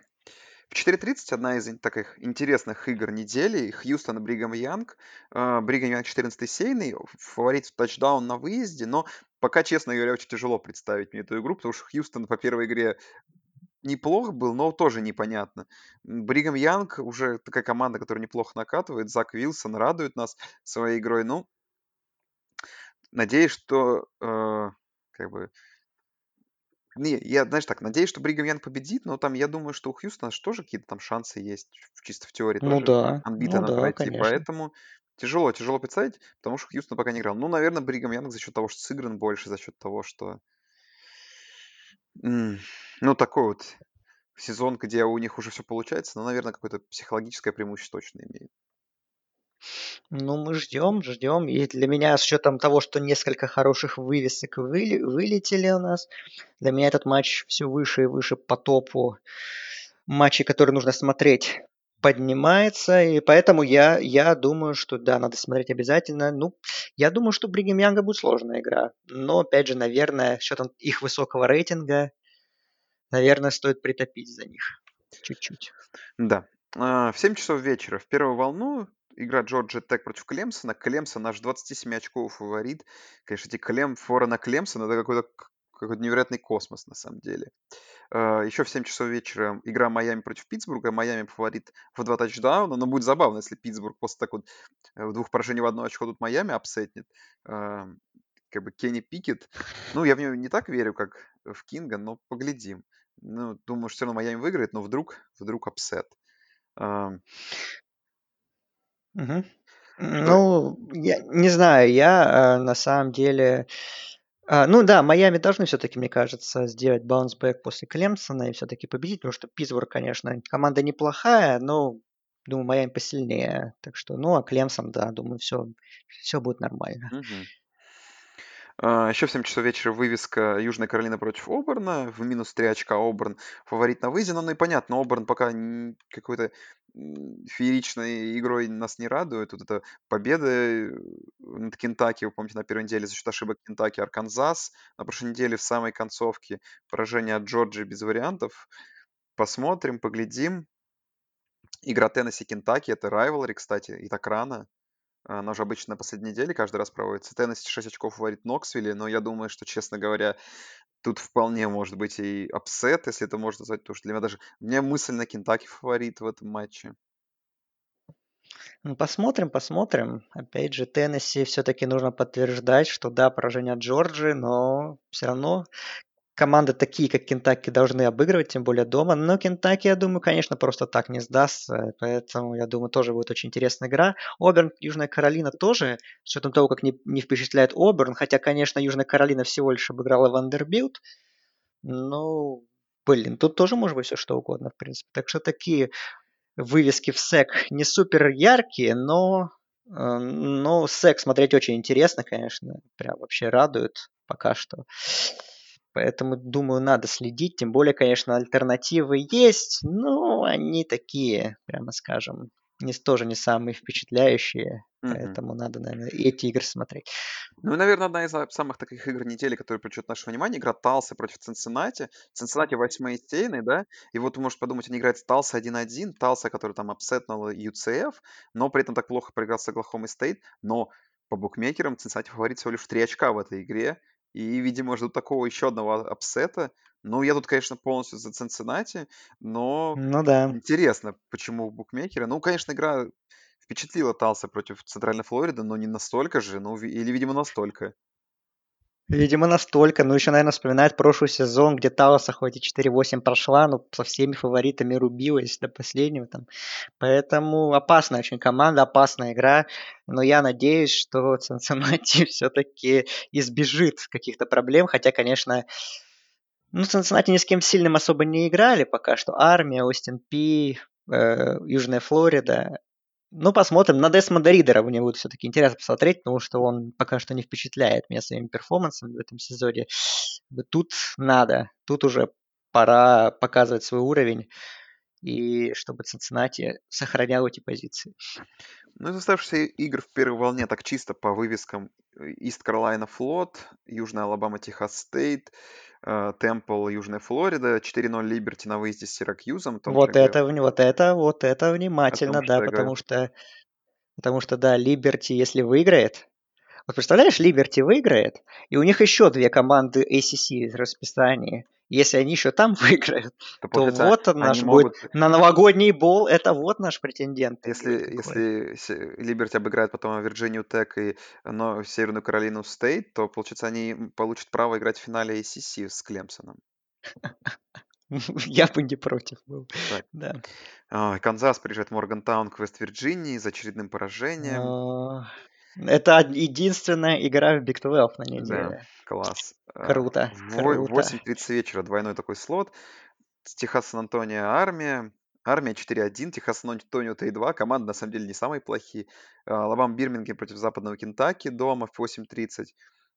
В 4.30 одна из таких интересных игр недели. Хьюстон Бригам Янг. Э, Бригам Янг 14 сейный, фаворит в тачдаун на выезде, но пока, честно говоря, очень тяжело представить мне эту игру, потому что Хьюстон по первой игре неплох был, но тоже непонятно. Бригам Янг уже такая команда, которая неплохо накатывает. Зак Вилсон радует нас своей игрой. Ну, надеюсь, что э, как бы не, я, знаешь, так, надеюсь, что Бригам Янг победит, но там, я думаю, что у Хьюстона же тоже какие-то там шансы есть, чисто в теории Ну тоже, да, ну да, пройти, конечно. поэтому тяжело, тяжело представить, потому что Хьюстон пока не играл. Ну, наверное, Бригам Янг за счет того, что сыгран больше, за счет того, что, ну, такой вот сезон, где у них уже все получается, но, наверное, какое-то психологическое преимущество точно имеет. Ну, мы ждем, ждем. И для меня, с учетом того, что несколько хороших вывесок выли- вылетели у нас, для меня этот матч все выше и выше по топу матчей, которые нужно смотреть, поднимается. И поэтому я, я думаю, что да, надо смотреть обязательно. Ну, я думаю, что Бригем Янга будет сложная игра. Но, опять же, наверное, с учетом их высокого рейтинга, наверное, стоит притопить за них чуть-чуть. Да. А, В 7 часов вечера в первую волну игра Джорджия Тек против Клемсона. Клемсон наш 27 очков фаворит. Конечно, эти Клем, фора на Клемсон, это какой-то какой-то невероятный космос на самом деле. А, Еще в 7 часов вечера игра Майами против Питтсбурга. Майами фаворит в два тачдауна, но будет забавно, если Питтсбург после так вот э, в двух поражений в одно очко тут Майами апсетнет. А, Как бы Кенни Пикет. Ну, я в него не так верю, как в Кинга, но поглядим. Ну, думаю, что все равно Майами выиграет, но вдруг, вдруг upset. То- Ну, я не знаю, я э, на самом деле... а, ну да, Майами должны все-таки, мне кажется, сделать баунсбэк после Клемсона и все-таки победить, потому что Питтсбург, конечно, команда неплохая, но, думаю, Майами посильнее. Так что, ну, а Клемсон, да, думаю, все, все будет нормально. А, Еще в 7 часов вечера вывеска Южная Каролина против Оберна. В минус 3 очка Оберн фаворит на выезде. Ну, ну и понятно, Оберн пока какой-то фееричной игрой нас не радует. Вот эта победа э, над Кентаки, вы помните, на первой неделе за счет ошибок Кентаки, Арканзас. На прошлой неделе в самой концовке поражение от Джорджии без вариантов. Посмотрим, поглядим. Игра Теннесси Кентаки, это rivalry, кстати, и так рано. Она уже обычно на последней неделе каждый раз проводится. Теннесси 6 очков фаворит Ноксвилле, но я думаю, что, честно говоря, тут вполне может быть и upset, если это можно назвать, потому что для меня даже... У меня мысль на Кентаки фаворит в этом матче. Ну, посмотрим, посмотрим. Опять же, Теннесси все-таки нужно подтверждать, что да, поражение от Джорджии, но все равно команды такие, как Кентаки, должны обыгрывать, тем более дома. Но Кентаки, я думаю, конечно, просто так не сдастся. Поэтому, я думаю, тоже будет очень интересная игра. Оберн, Южная Каролина тоже, с учетом того, как не, не впечатляет Оберн. Хотя, конечно, Южная Каролина всего лишь обыграла Вандербилд. Ну, блин, тут тоже может быть все что угодно, в принципе. Так что такие вывески в сек не супер яркие, но, э, но сек смотреть очень интересно, конечно. Прям вообще радует пока что. Поэтому, думаю, надо следить. Тем более, конечно, альтернативы есть, но они такие, прямо скажем, не, тоже не самые впечатляющие. Мгм. Поэтому надо, наверное, эти игры смотреть. Ну и, наверное, одна из самых таких игр недели, которая привлечет наше внимание, игра Талса против Цинциннати. Цинциннати восьмые стены, да, и вот ты можешь подумать, они играют с Талса 1-1, Талса, который там upset нула UCF, но при этом так плохо проиграл с Оклахома Стейт, но по букмекерам Цинциннати фаворит всего лишь в 3 очка в этой игре, и, видимо, ждут такого еще одного upset а. Ну, я тут, конечно, полностью за Цинциннати, но Ну да. интересно, почему букмекеры. Ну, конечно, игра впечатлила Талса против Центральной Флориды, но не настолько же, ну, или, видимо, настолько. Видимо, настолько. Ну, еще, наверное, вспоминает прошлый сезон, где Талса хоть и 4-8 прошла, но со всеми фаворитами рубилась до последнего там. Поэтому опасная очень команда, опасная игра. Но я надеюсь, что Цинциннати все-таки избежит каких-то проблем. Хотя, конечно, ну, Цинциннати ни с кем сильным особо не играли пока что. Армия, Остин Пи, э, Южная Флорида. Ну, посмотрим. На Десмонда Ридера мне будет все-таки интересно посмотреть, потому что он пока что не впечатляет меня своими перформансами в этом сезоне. Тут надо, тут уже пора показывать свой уровень, и чтобы Цинциннати сохранял эти позиции. Ну, из оставшихся игр в первой волне так чисто по вывескам Ист Каролайна Флот, Южная Алабама Техас Стейт, Темпл Южная Флорида, 4-0 Либерти на выезде с Сиракьюзом. том Вот же это, вот это, вот это том, внимательно, что да, потому что, потому что, да, Либерти, если выиграет, вот представляешь, Либерти выиграет, и у них еще две команды ACC в расписании, Если они еще там выиграют, То, то вот он наш они будет могут... на новогодний bowl. Это вот наш претендент. Если, если Либерти обыграет потом Вирджинию Тек и но, Северную Каролину Стейт, то, получается, они получат право играть в финале ACC с Клемсоном. Я бы не против был. Да. А, Канзас приезжает в Моргантаун к Вест-Вирджинии с очередным поражением. Это единственная игра в Big 12 на Да, неделе. класс. А, Круто, в во- круто. 8.30 вечера двойной такой слот. С Техас Сан-Антонио Армия. Армия 4-1, Техас Сан-Антонио 3-2. Команды на самом деле не самые плохие. А, Алабама Бирмингем против Западного Кентаки дома в 8.30.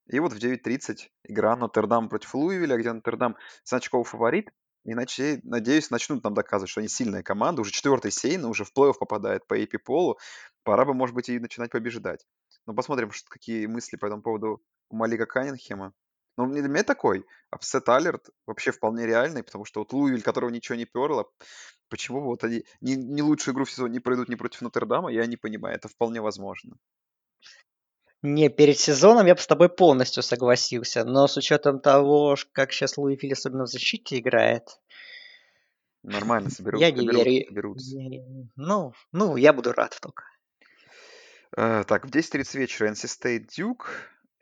И вот в 9.30 игра Нотр-Дам против Луивиля, где Нотр-Дам значковый фаворит. Иначе, надеюсь, начнут нам доказывать, что они сильная команда. Уже четвертый сейн, уже в плей-офф попадает по AP полу. Пора бы, может быть, и начинать побеждать. Ну, посмотрим, что, какие мысли по этому поводу у Малика Каннингема. Ну, для меня такой upset alert вообще вполне реальный, потому что вот Луивиль, которого ничего не перло, почему бы вот они не, не лучшую игру в сезоне не проведут не против Нотр-Дама, я не понимаю. Это вполне возможно. Не, перед сезоном я бы с тобой полностью согласился, но с учетом того, как сейчас Луивиль особенно в защите играет, Нормально соберут, я не соберут, верю. соберутся. Не- Ну, ну, я буду рад только. Э, так, в 10.30 вечера NC State Duke.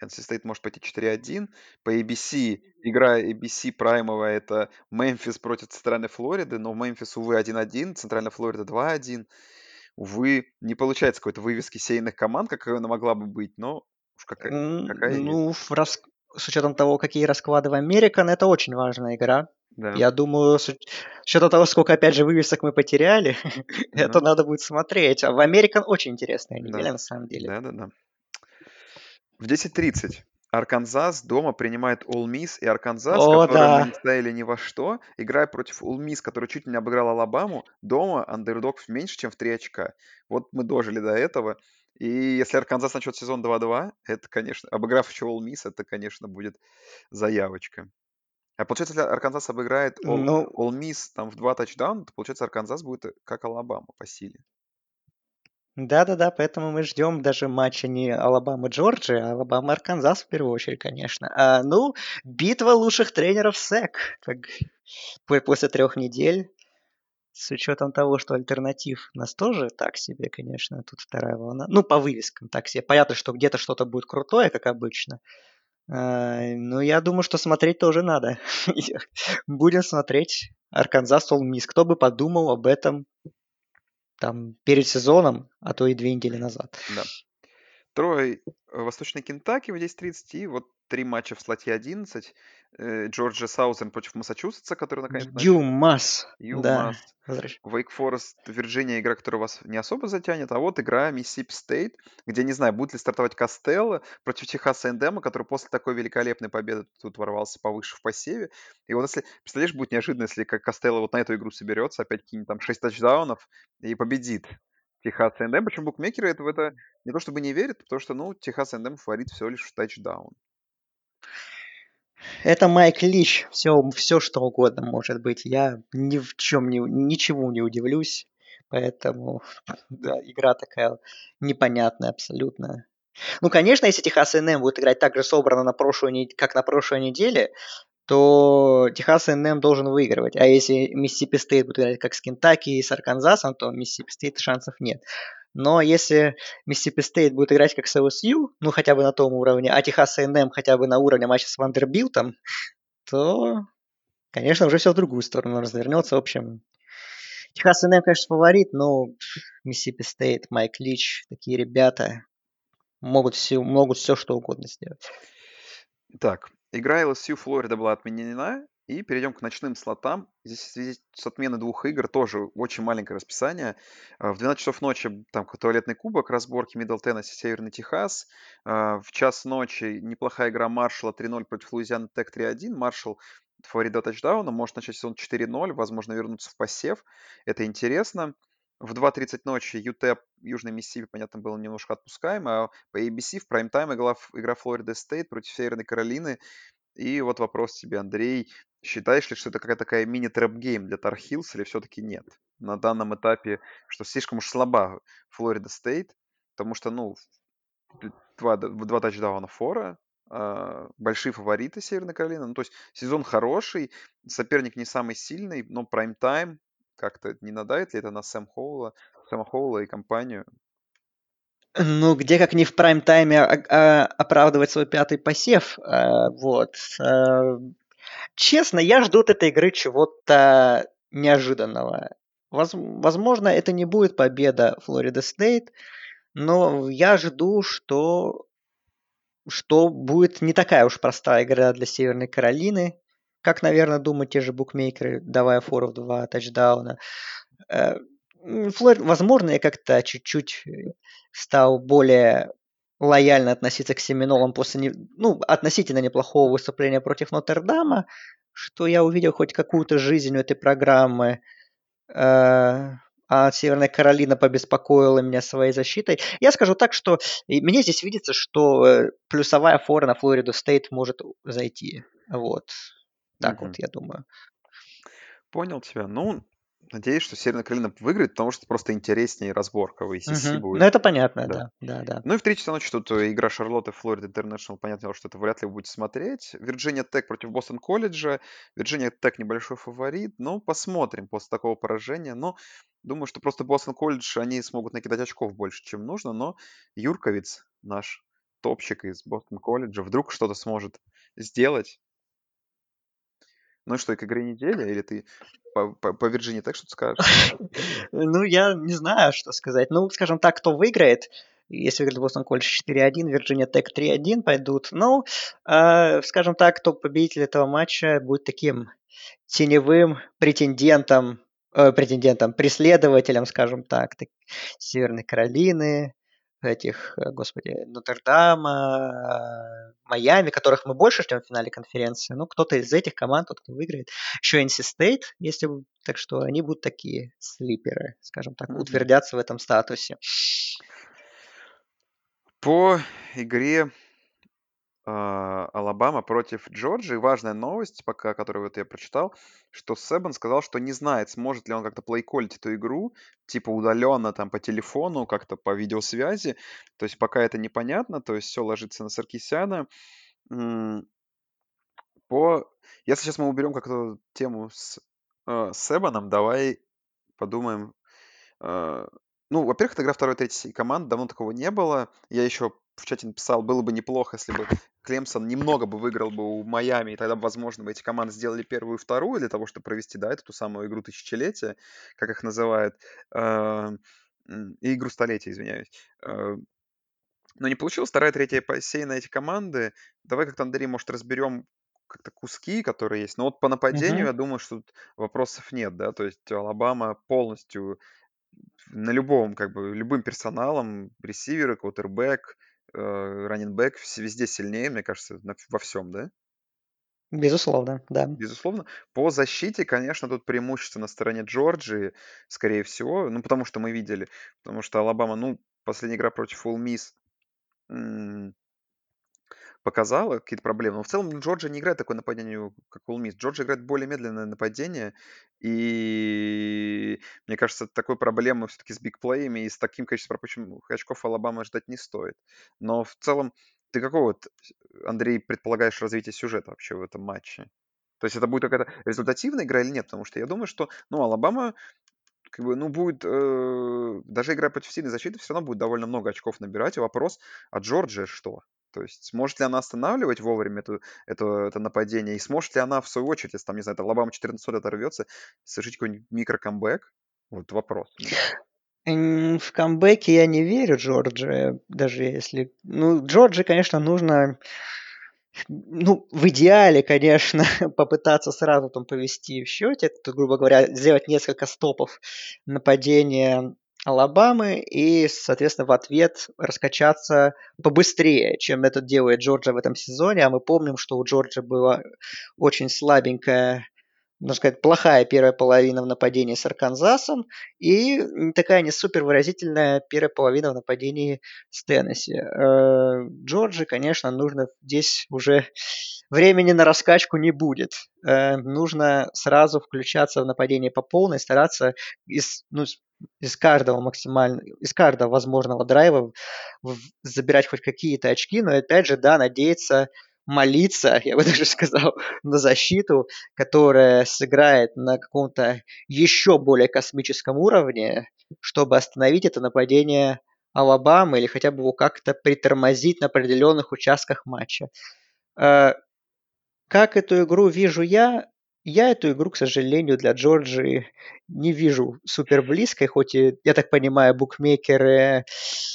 NC State может пойти 4-1. По ABC, игра ABC праймовая, это Мемфис против Центральной Флориды, но Мемфис, увы, 1-1, Центральная Флорида 2-1. Увы, не получается какой-то вывески сейных команд, какая она могла бы быть, но уж какая, какая есть. Ну, в рас- с учетом того, какие расклады в Американ, это очень важная игра. Да. Я думаю, с уч- с учетом того, сколько, опять же, вывесок мы потеряли, это надо будет смотреть. А в Американ очень интересная да. неделя, на самом деле. Да-да-да. В 10.30 Арканзас дома принимает Ole Miss, и Арканзас, О, мы не ставили ни во что, играет против Ole Miss, который чуть не обыграл Алабаму, дома андердог меньше, чем в 3 очка. Вот мы дожили до этого. И если Арканзас начнет сезон 2-2, это, конечно, обыграв еще Ole Miss, это, конечно, будет заявочка. А получается, если Арканзас обыграет Ole, Ну, Ole Miss там в два тачдауна, то, получается, Арканзас будет э, как Алабама по силе. да-да-да, поэтому мы ждем даже матча не Алабама-Джорджия, а Алабама-Арканзас в первую очередь, конечно. А, ну, битва лучших тренеров SEC. По- после трех недель, с учетом того, что альтернатив у нас тоже так себе, конечно, тут вторая волна. Ну, по вывескам так себе. Понятно, что где-то что-то будет крутое, как обычно. Но я думаю, что смотреть тоже надо. Будем смотреть Арканзас Ole Miss. Кто бы подумал об этом там перед сезоном, а то и две недели назад. Да. Трой э, Восточный Кентаки в 10.30 и вот три матча в слоте 11. Э, Джорджия Саузен против Массачусетса, который наконец начал. UMass. Да. Вейк Форест, Вирджиния, игра, которая вас не особо затянет, а вот игра Миссисипи Стейт, где, не знаю, будет ли стартовать Костелло против Техаса Эндема, который после такой великолепной победы тут ворвался повыше в посеве. И вот если, представляешь, будет неожиданно, если как Костелло вот на эту игру соберется, опять какие-нибудь там 6 тачдаунов и победит Техас Эндем. Причем букмекеры это в это не то чтобы не верят, потому что, ну, Техас Эндем фаворит всего лишь в тачдаун. Это Майк Лич. Все, все что угодно может быть. Я ни в чем не, ничего не удивлюсь. Поэтому, да, игра такая непонятная абсолютно. Ну, конечно, если Техас A&M будет играть так же собрано, на прошлую, как на прошлой неделе, то Техас A&M должен выигрывать. А если Миссисипи Стейт будет играть как с Кентаки и с Арканзасом, то Миссисипи Стейт шансов нет. Но если Миссисипи Стейт будет играть как с LSU, ну хотя бы на том уровне, а Техас A&M хотя бы на уровне матча с Вандербилтом, то, конечно, уже все в другую сторону развернется. В общем, Техас A&M, конечно, фаворит, но Миссисипи Стейт, Майк Лич, такие ребята могут все, могут все что угодно сделать. Так, игра LSU Флорида была отменена, и перейдем к ночным слотам. Здесь в связи с отменой двух игр тоже очень маленькое расписание. А, В 12 часов ночи там туалетный кубок, разборки Мидл Теннесси, Северный Техас. А, В час ночи неплохая игра Маршалла 3-0 против Луизианы Тек 3-1. Маршалл фаворит до тачдауна, может начать сезон 4-0, возможно вернуться в посев. Это интересно. В 2.30 ночи UTEP, Южный Миссисипи, понятно, было немножко отпускаем, а по ABC в прайм-тайм игра, игра Флорида Стейт против Северной Каролины. И вот вопрос тебе, Андрей. Считаешь ли, что это какая-то такая мини- trap game для Тархилс или все-таки нет? На данном этапе, что слишком уж слаба Флорида Стейт, потому что, ну, два, два тачдауна фора, а, большие фавориты Северной Каролины. Ну, то есть сезон хороший, соперник не самый сильный, но прайм-тайм как-то не надает ли это на Сэм Хоула, Сэма Хоула и компанию? Ну, где как не в прайм-тайме а, оправдывать свой пятый посев. А, вот. А, честно, я жду от этой игры чего-то неожиданного. Воз, возможно, это не будет победа Флорида Стейт, но я жду, что, что будет не такая уж простая игра для Северной Каролины, как, наверное, думают те же букмекеры, давая фору в два тачдауна. Э, Флорид, возможно, я как-то чуть-чуть э, стал более лояльно относиться к Семинолам после не, ну, относительно неплохого выступления против Нотр-Дама, что я увидел хоть какую-то жизнь у этой программы. Э, а Северная Каролина побеспокоила меня своей защитой. Я скажу так, что мне здесь видится, что плюсовая фора на Флориду Стейт может зайти. Вот. Так вот, я думаю. Понял тебя. Ну, Надеюсь, что Северная Каролина выиграет, потому что просто интереснее разборка в ACC угу. будет. Ну, это понятно, да. да, да, да. Ну и в 3 часа ночи тут э, игра Шарлотты Флорида Интернешнл. Понятно, что это вряд ли вы будете смотреть. Вирджиния Тек против Бостон Колледжа. Вирджиния Тек небольшой фаворит. Но посмотрим после такого поражения. Но думаю, что просто Бостон Колледж, они смогут накидать очков больше, чем нужно. Но Юрковиц, наш топчик из Бостон Колледжа, вдруг что-то сможет сделать. Ну что, к игре недели? Или ты по, по, по Вирджинии так что-то скажешь? Ну, я не знаю, что сказать. Ну, скажем так, кто выиграет, если выиграет Бостон Колледж 4-1, Вирджиния Тек 3-1 пойдут. Ну, э, скажем так, кто победитель этого матча будет таким теневым претендентом, э, претендентом, преследователем, скажем так, так Северной Каролины, этих, э, господи, Нотр-Дама, Майами, которых мы больше ждем в финале конференции. Ну, кто-то из этих команд, тот, кто выиграет. Еще NC State, если так что они будут такие слиперы, скажем так, утвердятся в этом статусе. По игре Алабама против Джорджии. Важная новость, пока, которую вот я прочитал, что Себан сказал, что не знает, сможет ли он как-то плейколить эту игру, типа удаленно там по телефону, как-то по видеосвязи. То есть пока это непонятно, то есть все ложится на Саркисяна. По... Если сейчас мы уберем как-то тему с э, Себаном, давай подумаем. Э, ну, во-первых, это игра второй-третьей команд, давно такого не было. Я еще в чате написал, было бы неплохо, если бы Клемсон немного бы выиграл бы у Майами, и тогда, возможно, бы эти команды сделали первую и вторую для того, чтобы провести, да, эту ту самую игру тысячелетия, как их называют, э, и игру столетия, извиняюсь. Э, но не получилось. Вторая, третья посеяна эти команды. Давай как-то, Андрей, может, разберем как-то куски, которые есть. Но вот по нападению, я думаю, что тут вопросов нет, да, то есть Алабама полностью на любом, как бы, любым персоналом, ресиверы, квотербек, э, раннинбэк, везде сильнее, мне кажется, во всем, да? Безусловно, да. Безусловно. По защите, конечно, тут преимущество на стороне Джорджии, скорее всего. Ну, потому что мы видели. Потому что Алабама, ну, последняя игра против Miss, показала какие-то проблемы. Но в целом Джорджия не играет такое нападение, как Miss. Джорджия играет более медленное нападение. И мне кажется, такой проблемы все-таки с big play ями и с таким количеством пропущенных очков Алабама ждать не стоит. Но в целом, ты какого, вот, Андрей, предполагаешь развитие сюжета вообще в этом матче? То есть это будет какая-то результативная игра или нет? Потому что я думаю, что, ну, Алабама как бы, ну, будет, э, даже играя против сильной защиты, все равно будет довольно много очков набирать. И вопрос, а Джорджия что? То есть сможет ли она останавливать вовремя эту, это, это нападение? И сможет ли она, в свою очередь, если там, не знаю, Алабама 14 оторвется, совершить какой-нибудь микрокамбэк? Вот вопрос. В камбэке я не верю Джорджи, даже если... Ну, Джорджи, конечно, нужно ну, в идеале, конечно, попытаться сразу там повести в счете, это, грубо говоря, сделать несколько стопов нападения Алабамы и, соответственно, в ответ раскачаться побыстрее, чем это делает Джорджа в этом сезоне. А мы помним, что у Джорджа была очень слабенькая можно сказать, плохая первая половина в нападении с Арканзасом и такая не супер выразительная первая половина в нападении с Теннесси. Э, Джорджи, конечно, нужно здесь уже времени на раскачку не будет. Э, нужно сразу включаться в нападение по полной, стараться из, ну, из каждого максимально, из каждого возможного драйва забирать хоть какие-то очки, но опять же, да, надеяться молиться, я бы даже сказал, на защиту, которая сыграет на каком-то еще более космическом уровне, чтобы остановить это нападение Алабамы или хотя бы его как-то притормозить на определенных участках матча. Как эту игру вижу я? Я эту игру, к сожалению, для Джорджии не вижу супер близкой, хоть и, я так понимаю, букмекеры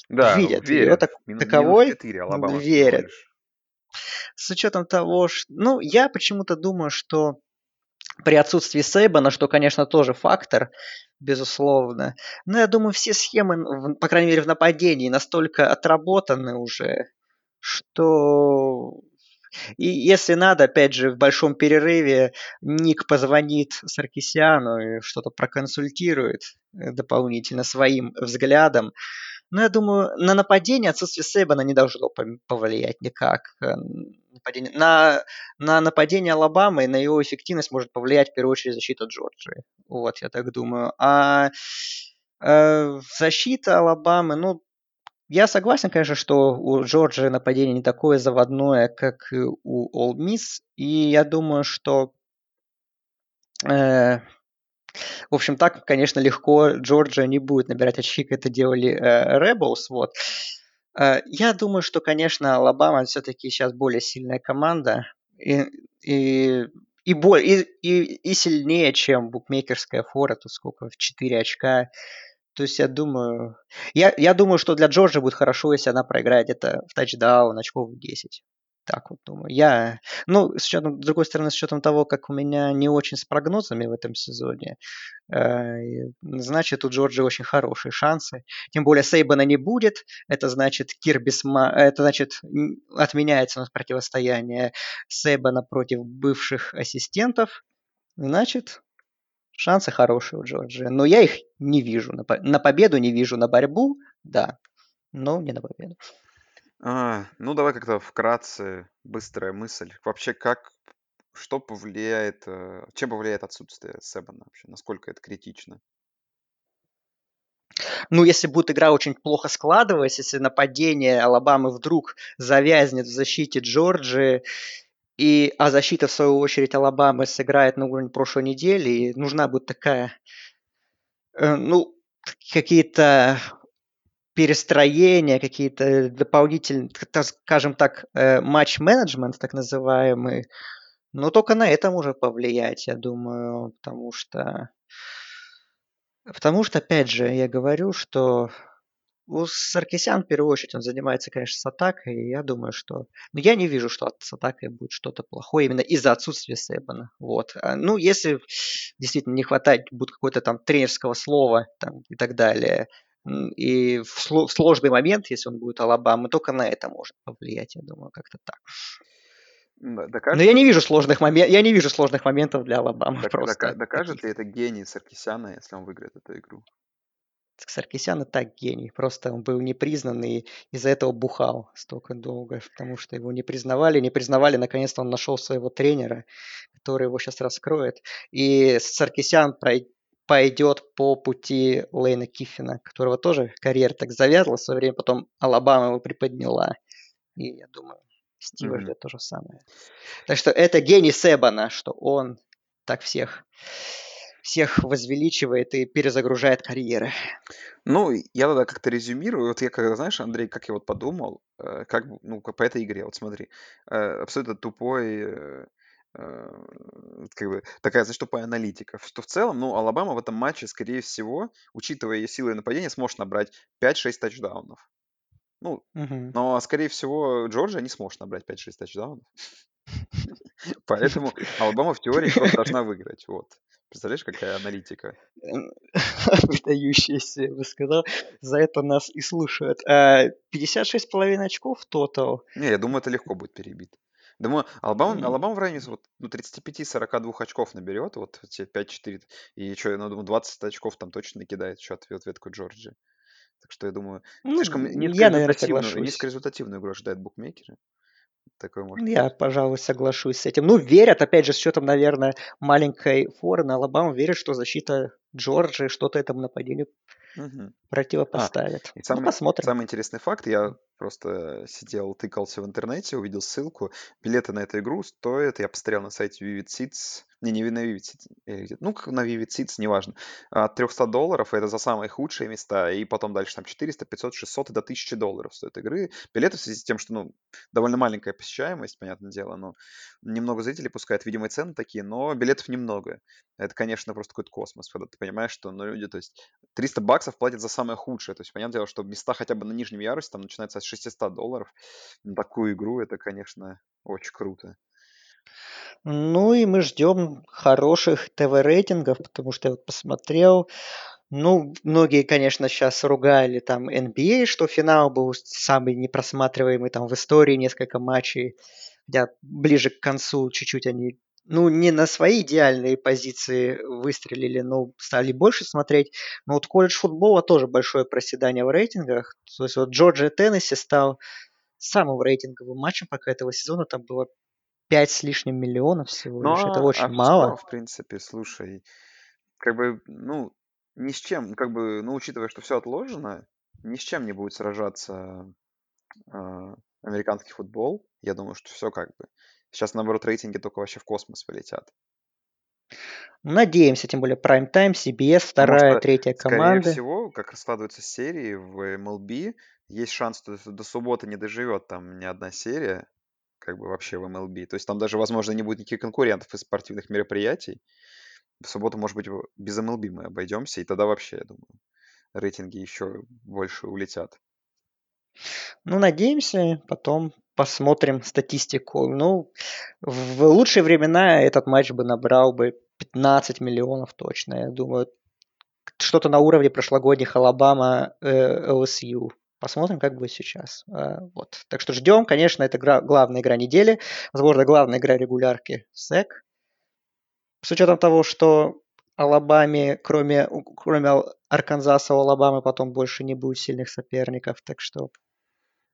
да, видят верят. ее так, Мин, таковой, 4, Алабама верят. С учетом того, что... Ну, я почему-то думаю, что при отсутствии Сейбана, что, конечно, тоже фактор, безусловно. Но я думаю, все схемы, по крайней мере, в нападении настолько отработаны уже, что и если надо, опять же, в большом перерыве Ник позвонит Саркисяну и что-то проконсультирует э, дополнительно своим взглядом. Но я думаю, на нападение отсутствие Сейбана не должно повлиять никак. Э, нападение. На, на нападение Алабамы и на его эффективность может повлиять в первую очередь защита Джорджии. Вот, я так думаю. А э, защита Алабамы, ну, я согласен, конечно, что у Джорджии нападение не такое заводное, как у All Miss. И я думаю, что э, в общем, так, конечно, легко Джорджия не будет набирать очки, как это делали э, Rebels. Вот. Э, я думаю, что, конечно, Алабама все-таки сейчас более сильная команда. И, и и, боль, и, и, и сильнее, чем букмекерская фора, тут сколько, в 4 очка. То есть я думаю... Я, я думаю, что для Джорджа будет хорошо, если она проиграет это в тачдаун очков 10. Так вот думаю. Я, ну, с, учетом, с другой стороны, с учетом того, как у меня не очень с прогнозами в этом сезоне, э, значит, у Джорджа очень хорошие шансы. Тем более Сейбана не будет. Это значит, Кирби Сма... Это значит, отменяется у нас противостояние Сейбана против бывших ассистентов. Значит, Шансы хорошие у Джорджии, но я их не вижу. На, по- на победу не вижу, на борьбу, да, но не на победу. А, ну, давай как-то вкратце, быстрая мысль. Вообще, как, что повлияет, э, чем повлияет отсутствие Себана вообще? Насколько это критично? Ну, если будет игра очень плохо складываться, если нападение Алабамы вдруг завязнет в защите Джорджии, и, а защита, в свою очередь, Алабамы сыграет на уровень прошлой недели, и нужна будет такая, э, ну, какие-то перестроения, какие-то дополнительные, скажем так, э, матч-менеджмент, так называемый, но только на это может повлиять, я думаю, потому что... Потому что, опять же, я говорю, что у Саркисян, в первую очередь, он занимается, конечно, с атакой, и я думаю, что... Но я не вижу, что с атакой будет что-то плохое именно из-за отсутствия Себана. Вот. А, ну, если действительно не хватает будет какого-то там тренерского слова там, и так далее, и в, сложный момент, если он будет Алабама, только на это может повлиять, я думаю, как-то так. Докажет... Но я не вижу сложных моментов, я не вижу сложных моментов для Алабамы Док- просто. Докажет ли это гений Саркисяна, если он выиграет эту игру? Саркисян и так гений. Просто он был не признан и из-за этого бухал столько долго, потому что его не признавали, не признавали. Наконец-то он нашел своего тренера, который его сейчас раскроет. И Саркисян пойдет по пути Лейна Киффина, которого тоже карьера так завязла в свое время, потом Алабама его приподняла. И я думаю, Стива mm-hmm. ждет то же самое. Так что это гений Себана, что он так всех всех возвеличивает и перезагружает карьеры. Ну, я тогда как-то резюмирую. Вот я, когда, знаешь, Андрей, как я вот подумал, э, как, ну, по этой игре, вот смотри, э, абсолютно тупой, э, как бы, такая, знаешь, тупая аналитика, что в целом, ну, Алабама в этом матче, скорее всего, учитывая ее силы нападения, сможет набрать 5-6 тачдаунов. Ну, угу. но, скорее всего, Джорджия не сможет набрать 5-6 тачдаунов. Поэтому Алабама в теории должна выиграть. Вот. Представляешь, какая аналитика? Выдающаяся, я бы сказал. За это нас и слушают. А 56,5 очков тотал. Не, я думаю, это легко будет перебит. Думаю, Алабама, Алабама в районе вот, ну, 35-42 очков наберет, вот эти 5-4, и что, ну, думаю, 20 очков там точно накидает еще ответ, ответку Джорджи. Так что я думаю, ну, слишком низкорезультативную, низкорезультативную игру ожидают букмекеры. Такое может Ну, Я, пожалуй, соглашусь с этим. Ну, верят, опять же, с счетом, наверное, маленькой форы на Алабаму, верят, что защита Джорджии что-то этому нападению. А, противопоставит. и Ну, самый, посмотрим. самый интересный факт, я просто сидел, тыкался в интернете, увидел ссылку. Билеты на эту игру стоят, я посмотрел на сайте Vivid Seats, не, не на Vivid Seats, э, ну, как на Vivid Seats, неважно, от 300 долларов, это за самые худшие места, и потом дальше там 400, 500, 600 и до 1000 долларов стоят игры. Билеты в связи с тем, что, ну, довольно маленькая посещаемость, понятное дело, но немного зрителей пускают, видимо, цены такие, но билетов немного. Это, конечно, просто какой-то космос, когда ты понимаешь, что, ну, люди, то есть 300 баксов платят за самое худшее. То есть, понятное дело, что места хотя бы на нижнем ярусе там начинаются от 600 долларов. На такую игру это, конечно, очень круто. Ну и мы ждем хороших ТВ-рейтингов, потому что я вот посмотрел, ну, многие, конечно, сейчас ругали там NBA, что финал был самый непросматриваемый там в истории, несколько матчей, хотя ближе к концу чуть-чуть они, ну, не на свои идеальные позиции выстрелили, но стали больше смотреть. Но вот колледж футбола тоже большое проседание в рейтингах. То есть вот Джорджия Теннесси стал самым рейтинговым матчем пока этого сезона. Там было 5 с лишним миллионов всего Ну, лишь. Это а, очень а мало. в принципе, слушай, как бы, ну, ни с чем, как бы, ну, учитывая, что все отложено, ни с чем не будет сражаться а, американский футбол. Я думаю, что все как бы. Сейчас, наоборот, рейтинги только вообще в космос полетят. Надеемся, тем более Prime Time, CBS, Потому вторая, что, третья скорее команды. всего, как раскладываются серии в MLB, есть шанс, что до субботы не доживет там ни одна серия, как бы вообще в MLB. То есть там даже, возможно, не будет никаких конкурентов из спортивных мероприятий. В субботу, может быть, без MLB мы обойдемся, и тогда вообще, я думаю, рейтинги еще больше улетят. Ну, надеемся, потом посмотрим статистику. Ну, в лучшие времена этот матч бы набрал бы 15 миллионов точно, я думаю. Что-то на уровне прошлогодних Алабама, э, LSU. Посмотрим, как будет сейчас. А, Вот. Так что ждем. Конечно, это гра- главная игра недели. Возможно, главная игра регулярки СЭК. С учетом того, что Алабаме, кроме, кроме Арканзаса, у Алабамы потом больше не будет сильных соперников. Так что,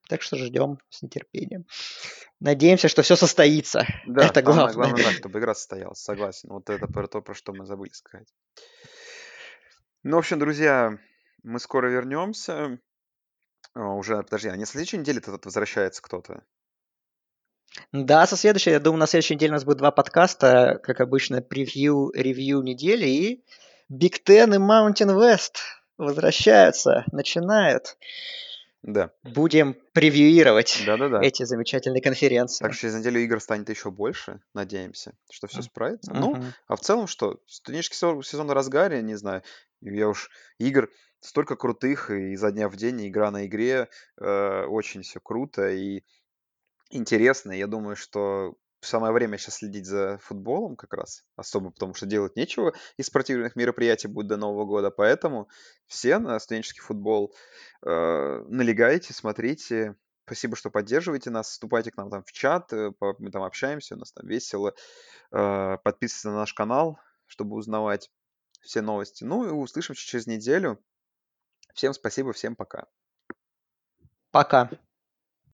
так что ждем с нетерпением. Надеемся, что все состоится. Да, Это главное. главное, да, чтобы игра состоялась, согласен. Вот это про то, про что мы забыли сказать. Ну, в общем, друзья, мы скоро вернемся. А, Уже, подожди, а не следующей неделе тут возвращается кто-то? Да, со следующей, я думаю, на следующей неделе у нас будет два подкаста, как обычно, превью, ревью недели, и Big Ten и Mountain West возвращаются, начинают. Да. Будем превьюировать Да-да-да. эти замечательные конференции. Так что через неделю игр станет еще больше, надеемся, что все справится. Ну, Мгм. а в целом что? Студенческий сезон, в разгаре, не знаю. Я уж игр столько крутых, и изо дня в день, игра на игре. э, очень все круто и интересно. Я думаю, что самое время сейчас следить за футболом как раз, особо потому что делать нечего из спортивных мероприятий будет до Нового года. Поэтому все на студенческий футбол э, налегайте, смотрите. Спасибо, что поддерживаете нас. Вступайте к нам там в чат, э, мы там общаемся, у нас там весело. Э, Подписывайтесь на наш канал, чтобы узнавать все новости. Ну и услышимся через неделю. Всем спасибо, всем пока. Пока.